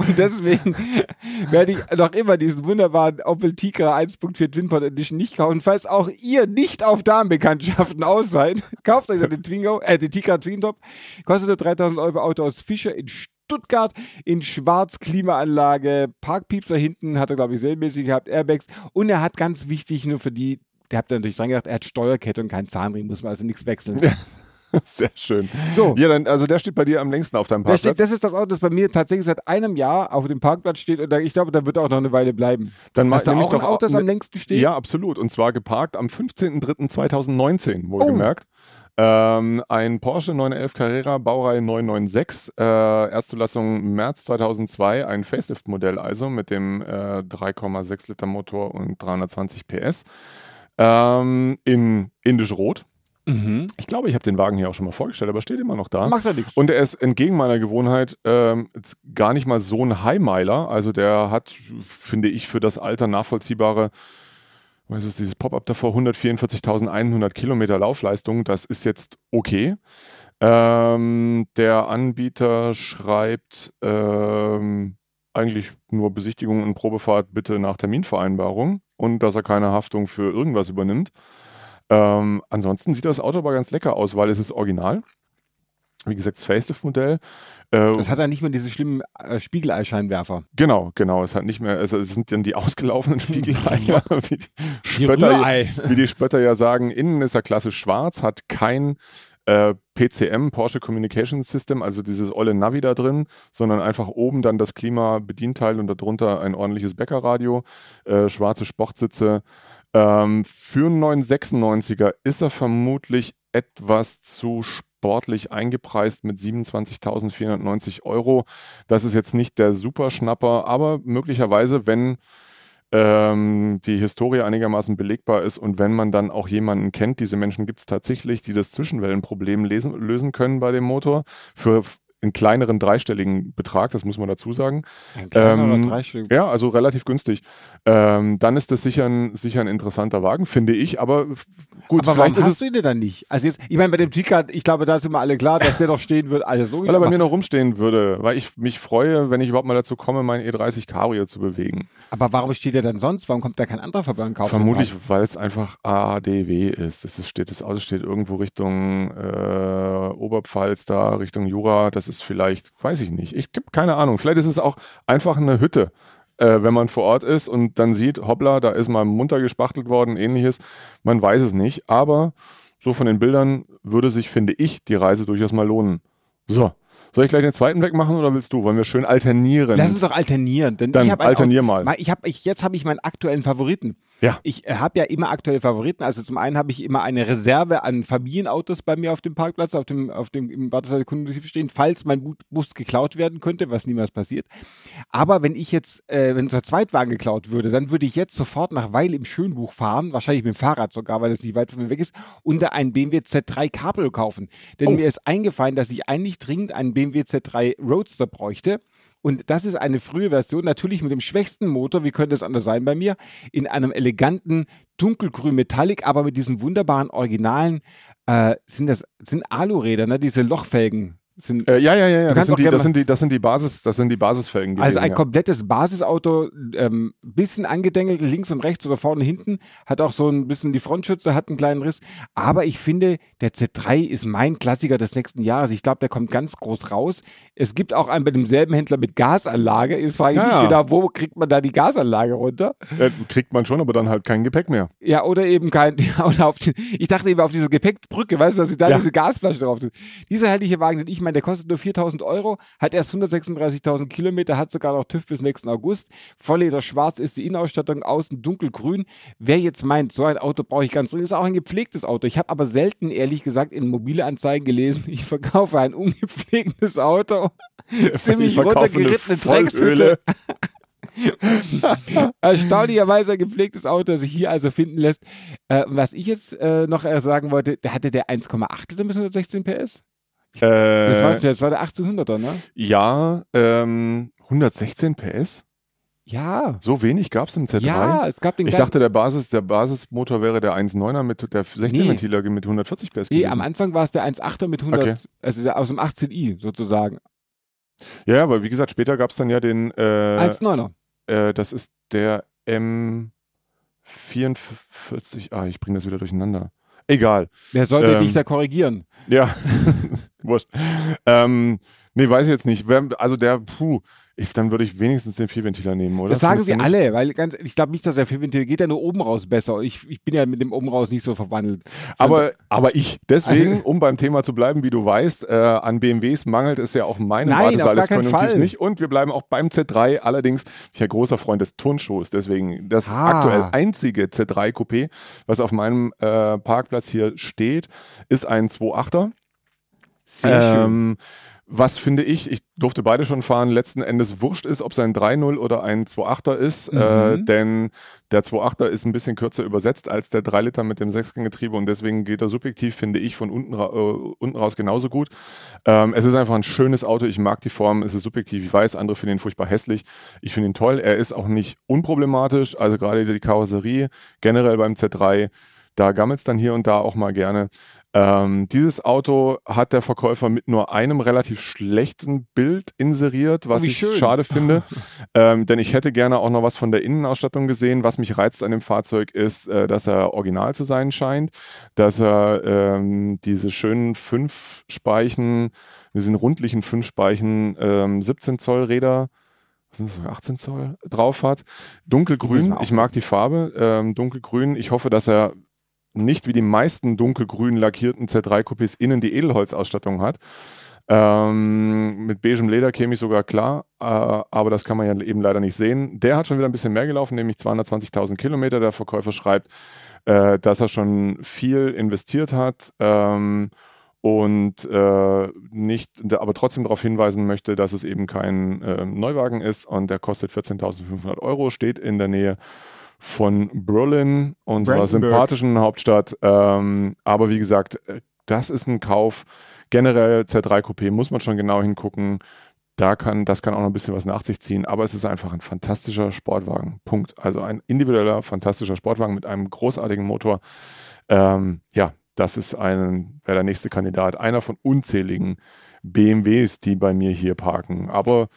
Und deswegen [laughs] werde ich noch immer diesen wunderbaren Opel Tigra 1.4 Twinport Edition nicht kaufen. Falls auch ihr nicht auf Damenbekanntschaften aus seid, [laughs] kauft euch den Twingo, äh, den Tigra Twintop. Kostet nur 3000 Euro Auto aus Fischer in Stuttgart in Schwarz Klimaanlage, Parkpiepser hinten hat er glaube ich serienmäßig gehabt, Airbags und er hat ganz wichtig nur für die, der habt natürlich dran gedacht, er hat Steuerkette und keinen Zahnring, muss man also nichts wechseln. [laughs] [laughs] Sehr schön. So. Ja, dann, also der steht bei dir am längsten auf deinem Parkplatz. Steht, das ist das Auto, das bei mir tatsächlich seit einem Jahr auf dem Parkplatz steht und ich glaube, da wird auch noch eine Weile bleiben. Dann Hast du auch ein Auto, das am längsten steht? Ja, absolut. Und zwar geparkt am 15.03.2019, wohlgemerkt. Oh. Ähm, ein Porsche 911 Carrera, Baureihe 996, äh, Erstzulassung März 2002, ein Facelift-Modell also mit dem äh, 3,6 Liter Motor und 320 PS. Ähm, in indisch Rot. Mhm. Ich glaube, ich habe den Wagen hier auch schon mal vorgestellt, aber steht immer noch da. Macht er nichts. Und er ist entgegen meiner Gewohnheit ähm, gar nicht mal so ein Highmiler. Also der hat, finde ich, für das Alter nachvollziehbare, was ist dieses Pop-up davor, 144.100 Kilometer Laufleistung. Das ist jetzt okay. Ähm, der Anbieter schreibt ähm, eigentlich nur Besichtigung und Probefahrt bitte nach Terminvereinbarung und dass er keine Haftung für irgendwas übernimmt. Ähm, ansonsten sieht das Auto aber ganz lecker aus, weil es ist original. Wie gesagt, das Facelift-Modell. Äh, es hat ja nicht mehr diese schlimmen äh, Spiegeleischeinwerfer. Genau, genau. Es hat nicht mehr, also es sind dann die ausgelaufenen [laughs] Spiegeleier, wie, die Spötter, wie die Spötter ja sagen. Innen ist er klassisch schwarz, hat kein äh, PCM, Porsche Communication System, also dieses olle Navi da drin, sondern einfach oben dann das Klima-Bedienteil und darunter ein ordentliches Bäckerradio, äh, schwarze Sportsitze, ähm, für einen 996er ist er vermutlich etwas zu sportlich eingepreist mit 27.490 Euro. Das ist jetzt nicht der Superschnapper, aber möglicherweise, wenn ähm, die Historie einigermaßen belegbar ist und wenn man dann auch jemanden kennt, diese Menschen gibt es tatsächlich, die das Zwischenwellenproblem lesen, lösen können bei dem Motor für einen kleineren dreistelligen Betrag, das muss man dazu sagen. Ein ähm, Ja, also relativ günstig. Ähm, dann ist das sicher ein, sicher ein interessanter Wagen, finde ich, aber gut, aber vielleicht ist es. du den dann nicht? Also jetzt, ich meine, bei dem Ticker, ich glaube, da sind wir alle klar, dass der doch stehen wird, alles logisch. Weil er bei mir noch rumstehen würde, weil ich mich freue, wenn ich überhaupt mal dazu komme, meinen E30 Cabrio zu bewegen. Aber warum steht der dann sonst? Warum kommt da kein anderer Verband kaufen? Vermutlich, weil es einfach ADW ist. Das, ist, steht, das Auto steht irgendwo Richtung äh, Oberpfalz da, Richtung Jura. Das ist vielleicht, weiß ich nicht. Ich habe keine Ahnung. Vielleicht ist es auch einfach eine Hütte. Äh, wenn man vor Ort ist und dann sieht, hoppla, da ist mal munter gespachtelt worden, ähnliches. Man weiß es nicht. Aber so von den Bildern würde sich, finde ich, die Reise durchaus mal lohnen. So, soll ich gleich den zweiten wegmachen oder willst du? Wollen wir schön alternieren? Lass uns doch alternieren. Denn Dann ich alternier auch, mal. Ich hab, ich, jetzt habe ich meinen aktuellen Favoriten. Ja. Ich äh, habe ja immer aktuelle Favoriten. Also zum einen habe ich immer eine Reserve an Familienautos bei mir auf dem Parkplatz, auf dem, auf dem im Kundenmotiv stehen, falls mein Bus geklaut werden könnte, was niemals passiert. Aber wenn ich jetzt, äh, wenn unser Zweitwagen geklaut würde, dann würde ich jetzt sofort nach Weil im Schönbuch fahren, wahrscheinlich mit dem Fahrrad sogar, weil das nicht weit von mir weg ist, und da einen BMW Z3 Cabrio kaufen. Denn oh. mir ist eingefallen, dass ich eigentlich dringend einen BMW Z3 Roadster bräuchte. Und das ist eine frühe Version, natürlich mit dem schwächsten Motor, wie könnte es anders sein bei mir, in einem eleganten dunkelgrün Metallic, aber mit diesen wunderbaren Originalen, äh, sind das, sind Aluräder, ne, diese Lochfelgen. Sind, äh, ja, ja, ja, ja. Das sind, die, das, sind die, das sind die Basis, das sind die Basisfelgen. Also ein ja. komplettes Basisauto, ähm, bisschen angedengelt, links und rechts oder vorne und hinten, hat auch so ein bisschen die Frontschütze, hat einen kleinen Riss. Aber ich finde, der Z3 ist mein Klassiker des nächsten Jahres. Ich glaube, der kommt ganz groß raus. Es gibt auch einen bei demselben Händler mit Gasanlage. Ist frage ich ja. mich wieder, wo kriegt man da die Gasanlage runter? Ja, kriegt man schon, aber dann halt kein Gepäck mehr. Ja, oder eben kein, [laughs] oder auf die, ich dachte eben auf diese Gepäckbrücke, weißt du, dass ich da diese Gasflasche drauf tue. Dieser herrliche Wagen, den ich meine, der kostet nur 4000 Euro, hat erst 136.000 Kilometer, hat sogar noch TÜV bis nächsten August. Vollleder schwarz ist die Innenausstattung, außen dunkelgrün. Wer jetzt meint, so ein Auto brauche ich ganz dringend, ist auch ein gepflegtes Auto. Ich habe aber selten, ehrlich gesagt, in mobile Anzeigen gelesen, [laughs] ich verkaufe ein ungepflegtes Auto. [laughs] Ziemlich runtergerittene Dreckshütte. [laughs] Erstaunlicherweise ein gepflegtes Auto, das sich hier also finden lässt. Äh, was ich jetzt äh, noch sagen wollte, der hatte der 1,8 mit 116 PS? Äh, das, war, das war der 1800er, ne? Ja, ähm, 116 PS? Ja. So wenig gab es im Z3? Ja, es gab den Ich dachte, der, Basis, der Basismotor wäre der 1.9er mit der 16 Ventiler nee. mit 140 PS. Nee, gewesen. am Anfang war es der 1.8er mit 100, okay. also aus dem 18i sozusagen. Ja, aber wie gesagt, später gab es dann ja den äh, 1.9er. Äh, das ist der M44. Ah, ich bringe das wieder durcheinander. Egal. Wer sollte ähm, dich da korrigieren? Ja, [laughs] wurscht. Ähm, nee, weiß ich jetzt nicht. Also der, puh, ich, dann würde ich wenigstens den Vierventiler nehmen, oder? Das sagen sie alle, weil ganz, ich glaube nicht, dass der Vierventiler geht ja nur oben raus besser. Ich, ich bin ja mit dem oben raus nicht so verwandelt. Aber, aber ich, deswegen, [laughs] um beim Thema zu bleiben, wie du weißt, äh, an BMWs mangelt es ja auch meinem Nein, gar keinen Fall. nicht. Und wir bleiben auch beim Z3. Allerdings, ich bin ja großer Freund des Turnschuhs, deswegen das ah. aktuell einzige Z3 Coupé, was auf meinem äh, Parkplatz hier steht, ist ein 2.8er. Sehr ähm, schön was finde ich, ich durfte beide schon fahren, letzten Endes wurscht ist, ob es ein 3.0 oder ein 2.8er ist, äh, mhm. äh, denn der 2.8er ist ein bisschen kürzer übersetzt als der 3 Liter mit dem Sechsganggetriebe und deswegen geht er subjektiv, finde ich, von unten, ra äh, unten raus genauso gut. Ähm, es ist einfach ein schönes Auto, ich mag die Form, es ist subjektiv, ich weiß, andere finden ihn furchtbar hässlich, ich finde ihn toll, er ist auch nicht unproblematisch, also gerade die Karosserie, generell beim Z3, da gammelt es dann hier und da auch mal gerne. Ähm, dieses Auto hat der Verkäufer mit nur einem relativ schlechten Bild inseriert, was oh, ich schön. schade [laughs] finde. ähm, denn ich hätte gerne auch noch was von der Innenausstattung gesehen. Was mich reizt an dem Fahrzeug ist, äh, dass er original zu sein scheint, dass er ähm, diese schönen fünf Speichen, diesen rundlichen fünf Speichen ähm, 17 Zoll Räder was sind das, 18 Zoll drauf hat. Dunkelgrün, ich mag die Farbe, ähm, dunkelgrün. Ich hoffe, dass er nicht wie die meisten dunkelgrün lackierten Z3-Coupés innen die Edelholzausstattung hat. Ähm, mit beigem Leder käme ich sogar klar, äh, aber das kann man ja eben leider nicht sehen. Der hat schon wieder ein bisschen mehr gelaufen, nämlich 220.000 Kilometer. Der Verkäufer schreibt, äh, dass er schon viel investiert hat. Ähm, und äh, nicht, aber trotzdem darauf hinweisen möchte, dass es eben kein äh, Neuwagen ist und der kostet 14.500 Euro, steht in der Nähe von Berlin, unserer sympathischen Hauptstadt. Ähm, aber wie gesagt, das ist ein Kauf. Generell Z3 Coupé muss man schon genau hingucken. Da kann, das kann auch noch ein bisschen was nach sich ziehen, aber es ist einfach ein fantastischer Sportwagen. Punkt. Also ein individueller, fantastischer Sportwagen mit einem großartigen Motor. Ähm, ja, das ist ein, wäre der nächste Kandidat. Einer von unzähligen BMWs, die bei mir hier parken. Aber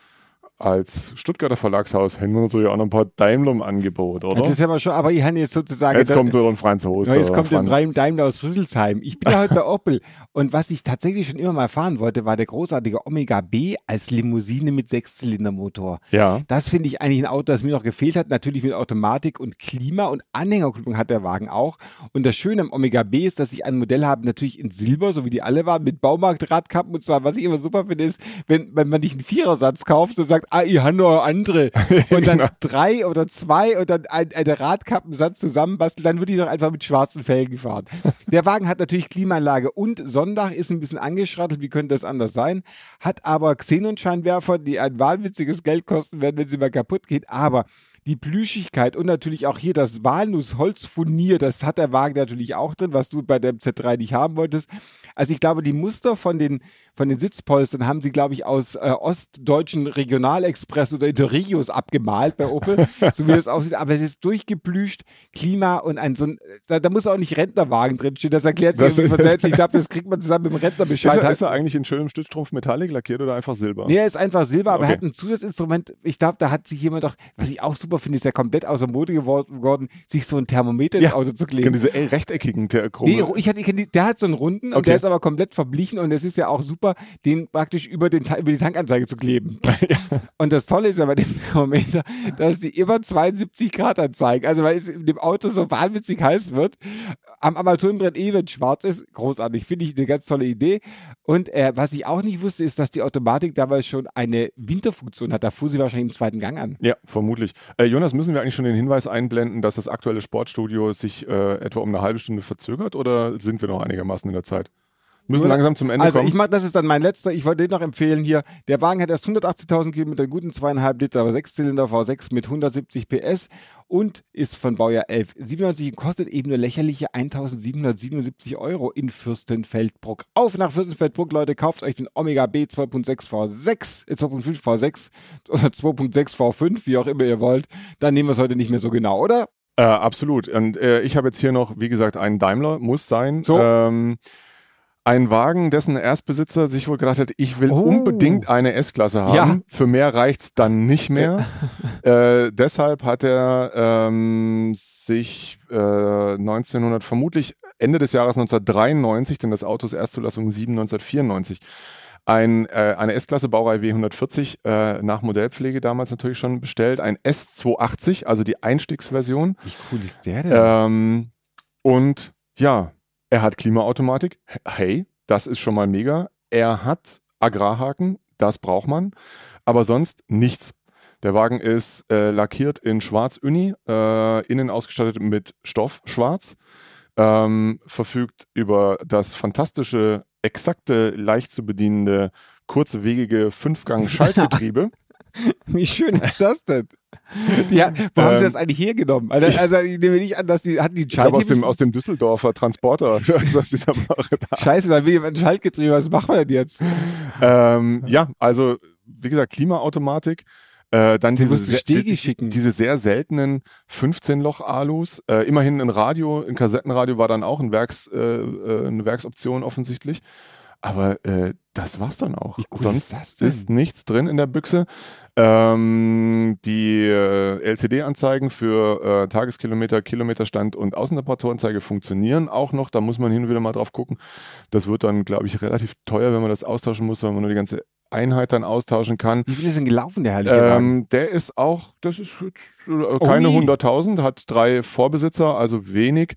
als Stuttgarter Verlagshaus haben wir natürlich auch noch ein paar Daimler im Angebot, oder? das ist aber schon, aber ich habe jetzt sozusagen. Jetzt kommt wieder ein Franz Hoster. Jetzt kommt ein Daimler aus Rüsselsheim. Ich bin ja heute [laughs] bei Opel. Und was ich tatsächlich schon immer mal fahren wollte, war der großartige Omega B als Limousine mit Sechszylindermotor. Ja. Das finde ich eigentlich ein Auto, das mir noch gefehlt hat. Natürlich mit Automatik und Klima und Anhängerkupplung hat der Wagen auch. Und das Schöne am Omega B ist, dass ich ein Modell habe, natürlich in Silber, so wie die alle waren, mit Baumarktradkappen und zwar, was ich immer super finde, ist, wenn, wenn man nicht einen Vierersatz kauft und sagt, ah, ihr habt noch andere. [laughs] Und dann genau. drei oder zwei und dann ein, eine Radkappensatz zusammenbasteln, dann würde ich doch einfach mit schwarzen Felgen fahren. [laughs] Der Wagen hat natürlich Klimaanlage und Sonndach, ist ein bisschen angeschrattelt, wie könnte das anders sein? Hat aber Xenonscheinwerfer, die ein wahnwitziges Geld kosten werden, wenn sie mal kaputt gehen. Aber die Plüschigkeit und natürlich auch hier das Walnussholzfurnier, das hat der Wagen natürlich auch drin, was du bei dem Z3 nicht haben wolltest. Also ich glaube, die Muster von den, von den Sitzpolstern haben sie, glaube ich, aus äh, ostdeutschen Regionalexpress oder Interregios abgemalt bei Opel, [laughs] so wie das aussieht. Aber es ist durchgeplüscht, Klima und ein so ein, da, da muss auch nicht Rentnerwagen drinstehen, das erklärt sich von selbst. [laughs] Ich glaube, das kriegt man zusammen mit dem Rentnerbescheid. Ist er, ist er eigentlich in schönem Stützstrumpf Metallic lackiert oder einfach Silber? Nee, er ist einfach Silber, aber okay. er hat ein Zusatzinstrument. Ich glaube, da hat sich jemand doch, was ich auch super finde, ist ja komplett außer Mode geworden, sich so ein Thermometer ins Auto zu kleben. Diese rechteckigen Thermometer. Nee, ich hatte, ich der hat so einen runden okay. und der ist aber komplett verblichen und es ist ja auch super, den praktisch über, den, über die Tankanzeige zu kleben. ja. [laughs] Und das Tolle ist ja bei dem Thermometer, dass die immer 72 Grad anzeigen. Also weil es in dem Auto so wahnwitzig heiß wird, am Armaturenbrett eh, wenn schwarz ist, großartig. Finde ich eine ganz tolle Idee. Und äh, was ich auch nicht wusste, ist, dass die Automatik damals schon eine Winterfunktion hat. Da fuhr sie wahrscheinlich im zweiten Gang an. Ja, vermutlich. Äh, Jonas, müssen wir eigentlich schon den Hinweis einblenden, dass das aktuelle Sportstudio sich äh, etwa um eine halbe Stunde verzögert oder sind wir noch einigermaßen in der Zeit? Müssen Nur, langsam zum Ende also kommen. Also ich mache, das ist dann mein letzter. Ich wollte den noch empfehlen hier. Der Wagen hat erst 180.000 Kilometer, guten zweieinhalb Liter, aber Sechszylinder V6 mit 170 PS und ist von Baujahr 1197 und kostet eben nur lächerliche 1.777 Euro in Fürstenfeldbruck. Auf nach Fürstenfeldbruck, Leute, kauft euch den Omega B 2.6 V6, äh 2.5 V6 oder 2.6 V5, wie auch immer ihr wollt. Dann nehmen wir es heute nicht mehr so genau, oder? Äh, absolut. Und äh, ich habe jetzt hier noch, wie gesagt, einen Daimler, muss sein. So. Ähm, ein Wagen, dessen Erstbesitzer sich wohl gedacht hat, ich will oh. unbedingt eine S-Klasse haben. Ja. Für mehr reicht es dann nicht mehr. [laughs] äh, deshalb hat er ähm, sich äh, 1900, vermutlich Ende des Jahres 1993, denn das Auto ist Erstzulassung 7 1994, ein, äh, eine S-Klasse Baureihe W140 äh, nach Modellpflege damals natürlich schon bestellt. Ein S280, also die Einstiegsversion. Wie cool ist der denn? Ähm, und ja, er hat Klimaautomatik. Hey, das ist schon mal mega. Er hat Agrarhaken. Das braucht man. Aber sonst nichts. Der Wagen ist äh, lackiert in Schwarz-Uni, äh, innen ausgestattet mit Stoffschwarz, ähm, verfügt über das fantastische, exakte, leicht zu bedienende, kurzwegige Fünfgang-Schaltgetriebe. [laughs] [laughs] Wie schön ist das denn? [laughs] Ja, wo ähm, haben sie ähm, das eigentlich hergenommen? Also, also ich nehme nicht an, dass die hatten die Schaltgetriebe. aus dem, aus dem Düsseldorfer Transporter. [laughs] da. Scheiße, dann will jemand ein Schaltgetriebe. Was machen wir denn jetzt? Ähm, ja, also wie gesagt, Klimaautomatik. Äh, dann diese, die, diese sehr seltenen 15-Loch-Alus. Äh, immerhin ein Radio, ein Kassettenradio war dann auch ein Werks, äh, äh eine Werksoption offensichtlich. Aber äh, das war's dann auch. Sonst ist, ist, nichts drin in der Büchse. Ähm, die äh, LCD-Anzeigen für äh, Tageskilometer, Kilometerstand und Außentemperaturanzeige funktionieren auch noch. Da muss man hin und wieder mal drauf gucken. Das wird dann, glaube ich, relativ teuer, wenn man das austauschen muss, weil man nur die ganze Einheit dann austauschen kann. Wie viel ist denn gelaufen, der heilige ähm, Der ist auch, das ist äh, keine 100.000, hat drei Vorbesitzer, also wenig.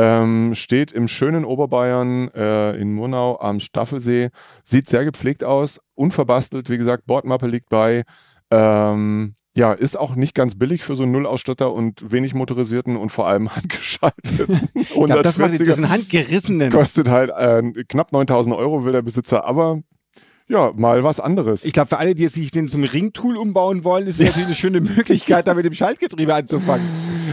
Ähm, steht im schönen Oberbayern äh, in Murnau am Staffelsee. Sieht sehr gepflegt aus, unverbastelt, wie gesagt, Bordmappe liegt bei. Ähm, Ja, ist auch nicht ganz billig für so einen Nullausstatter und wenig motorisierten und vor allem [laughs] handgeschalteten. glaub, das macht diesen handgerissenen. Kostet halt äh, knapp 9000 Euro, will der Besitzer, aber ja, mal was anderes. Ich glaube, für alle, die sich den zum Ringtool umbauen wollen, ist es natürlich eine schöne Möglichkeit, da mit dem Schaltgetriebe anzufangen.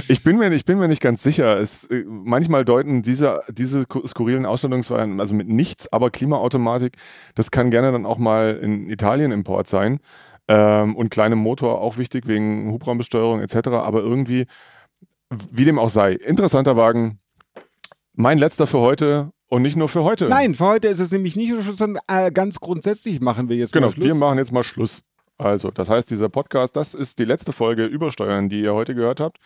Ich bin mir, ich bin mir nicht ganz sicher. Es, äh, manchmal deuten diese, diese skurrilen Ausstattungsweisen, also mit nichts, aber Klimaautomatik, das kann gerne dann auch mal in Italien Import sein. Ähm, und kleinem Motor auch wichtig wegen Hubraumbesteuerung etc. Aber irgendwie, wie dem auch sei, interessanter Wagen. Mein letzter für heute und nicht nur für heute. Nein, für heute ist es nämlich nicht nur Schluss, sondern äh, ganz grundsätzlich machen wir jetzt genau, mal Schluss. Genau, wir machen jetzt mal Schluss. Also, das heißt, dieser Podcast, das ist die letzte Folge Übersteuern, die ihr heute gehört habt.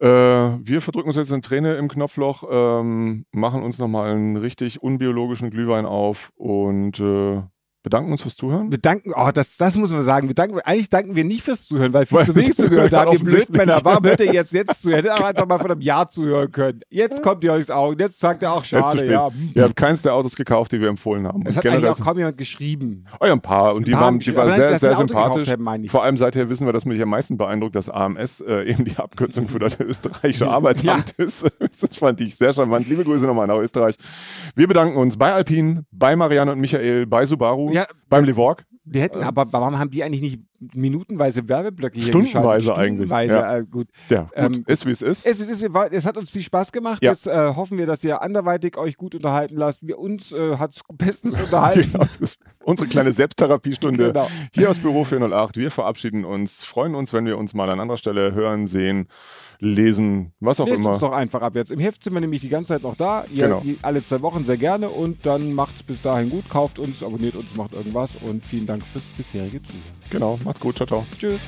Äh, wir verdrücken uns jetzt eine Träne im Knopfloch, ähm, machen uns nochmal einen richtig unbiologischen Glühwein auf und äh, bedanken uns fürs Zuhören. Wir danken, oh, das, das muss man sagen. Wir danken, eigentlich danken wir nicht fürs Zuhören, weil viel zu wenig zugehört haben. Ihr Blödmänner, warum hört ihr jetzt, [laughs] jetzt zu? Hättet auch einfach mal von einem Jahr zuhören können. Jetzt kommt ihr euch ins Auge. Jetzt sagt ihr auch, schade, ja. Ihr habt keins der Autos gekauft, die wir empfohlen haben. Es hat eigentlich auch kaum jemand geschrieben. Oh ja, ein paar. Und ein die, paar waren, die waren sehr, sehr sympathisch. Haben, Vor allem seither wissen wir, dass mich am meisten beeindruckt, dass AMS äh, eben die Abkürzung für das österreichische Arbeitsamt ja. ist. [laughs] Das fand ich sehr charmant. Liebe Grüße nochmal nach Österreich. Wir bedanken uns bei Alpine, bei Marianne und Michael, bei Subaru, ja, beim Livorg. Wir hätten, aber warum haben die eigentlich nicht minutenweise Werbeblöcke hier Stundenweise eigentlich. Stundenweise ja. Äh, gut. Ja, gut. Ähm, ist wie es ist. Ist wie es ist. Es hat uns viel Spaß gemacht. Ja. Jetzt äh, hoffen wir, dass ihr anderweitig euch gut unterhalten lasst. Wir, uns äh, hat es [laughs] bestens [laughs] unterhalten. genau, unsere kleine Selbsttherapiestunde genau. hier aus Büro 408. Wir verabschieden uns, freuen uns, wenn wir uns mal an anderer Stelle hören, sehen lesen, was auch Lest immer. uns doch einfach ab jetzt. Im Heft sind wir nämlich die ganze Zeit noch da. Ihr, genau. alle zwei Wochen sehr gerne und dann macht es bis dahin gut. Kauft uns, abonniert uns, macht irgendwas und vielen Dank fürs bisherige Zuhören. Genau, macht's gut. Ciao, ciao. Tschüss.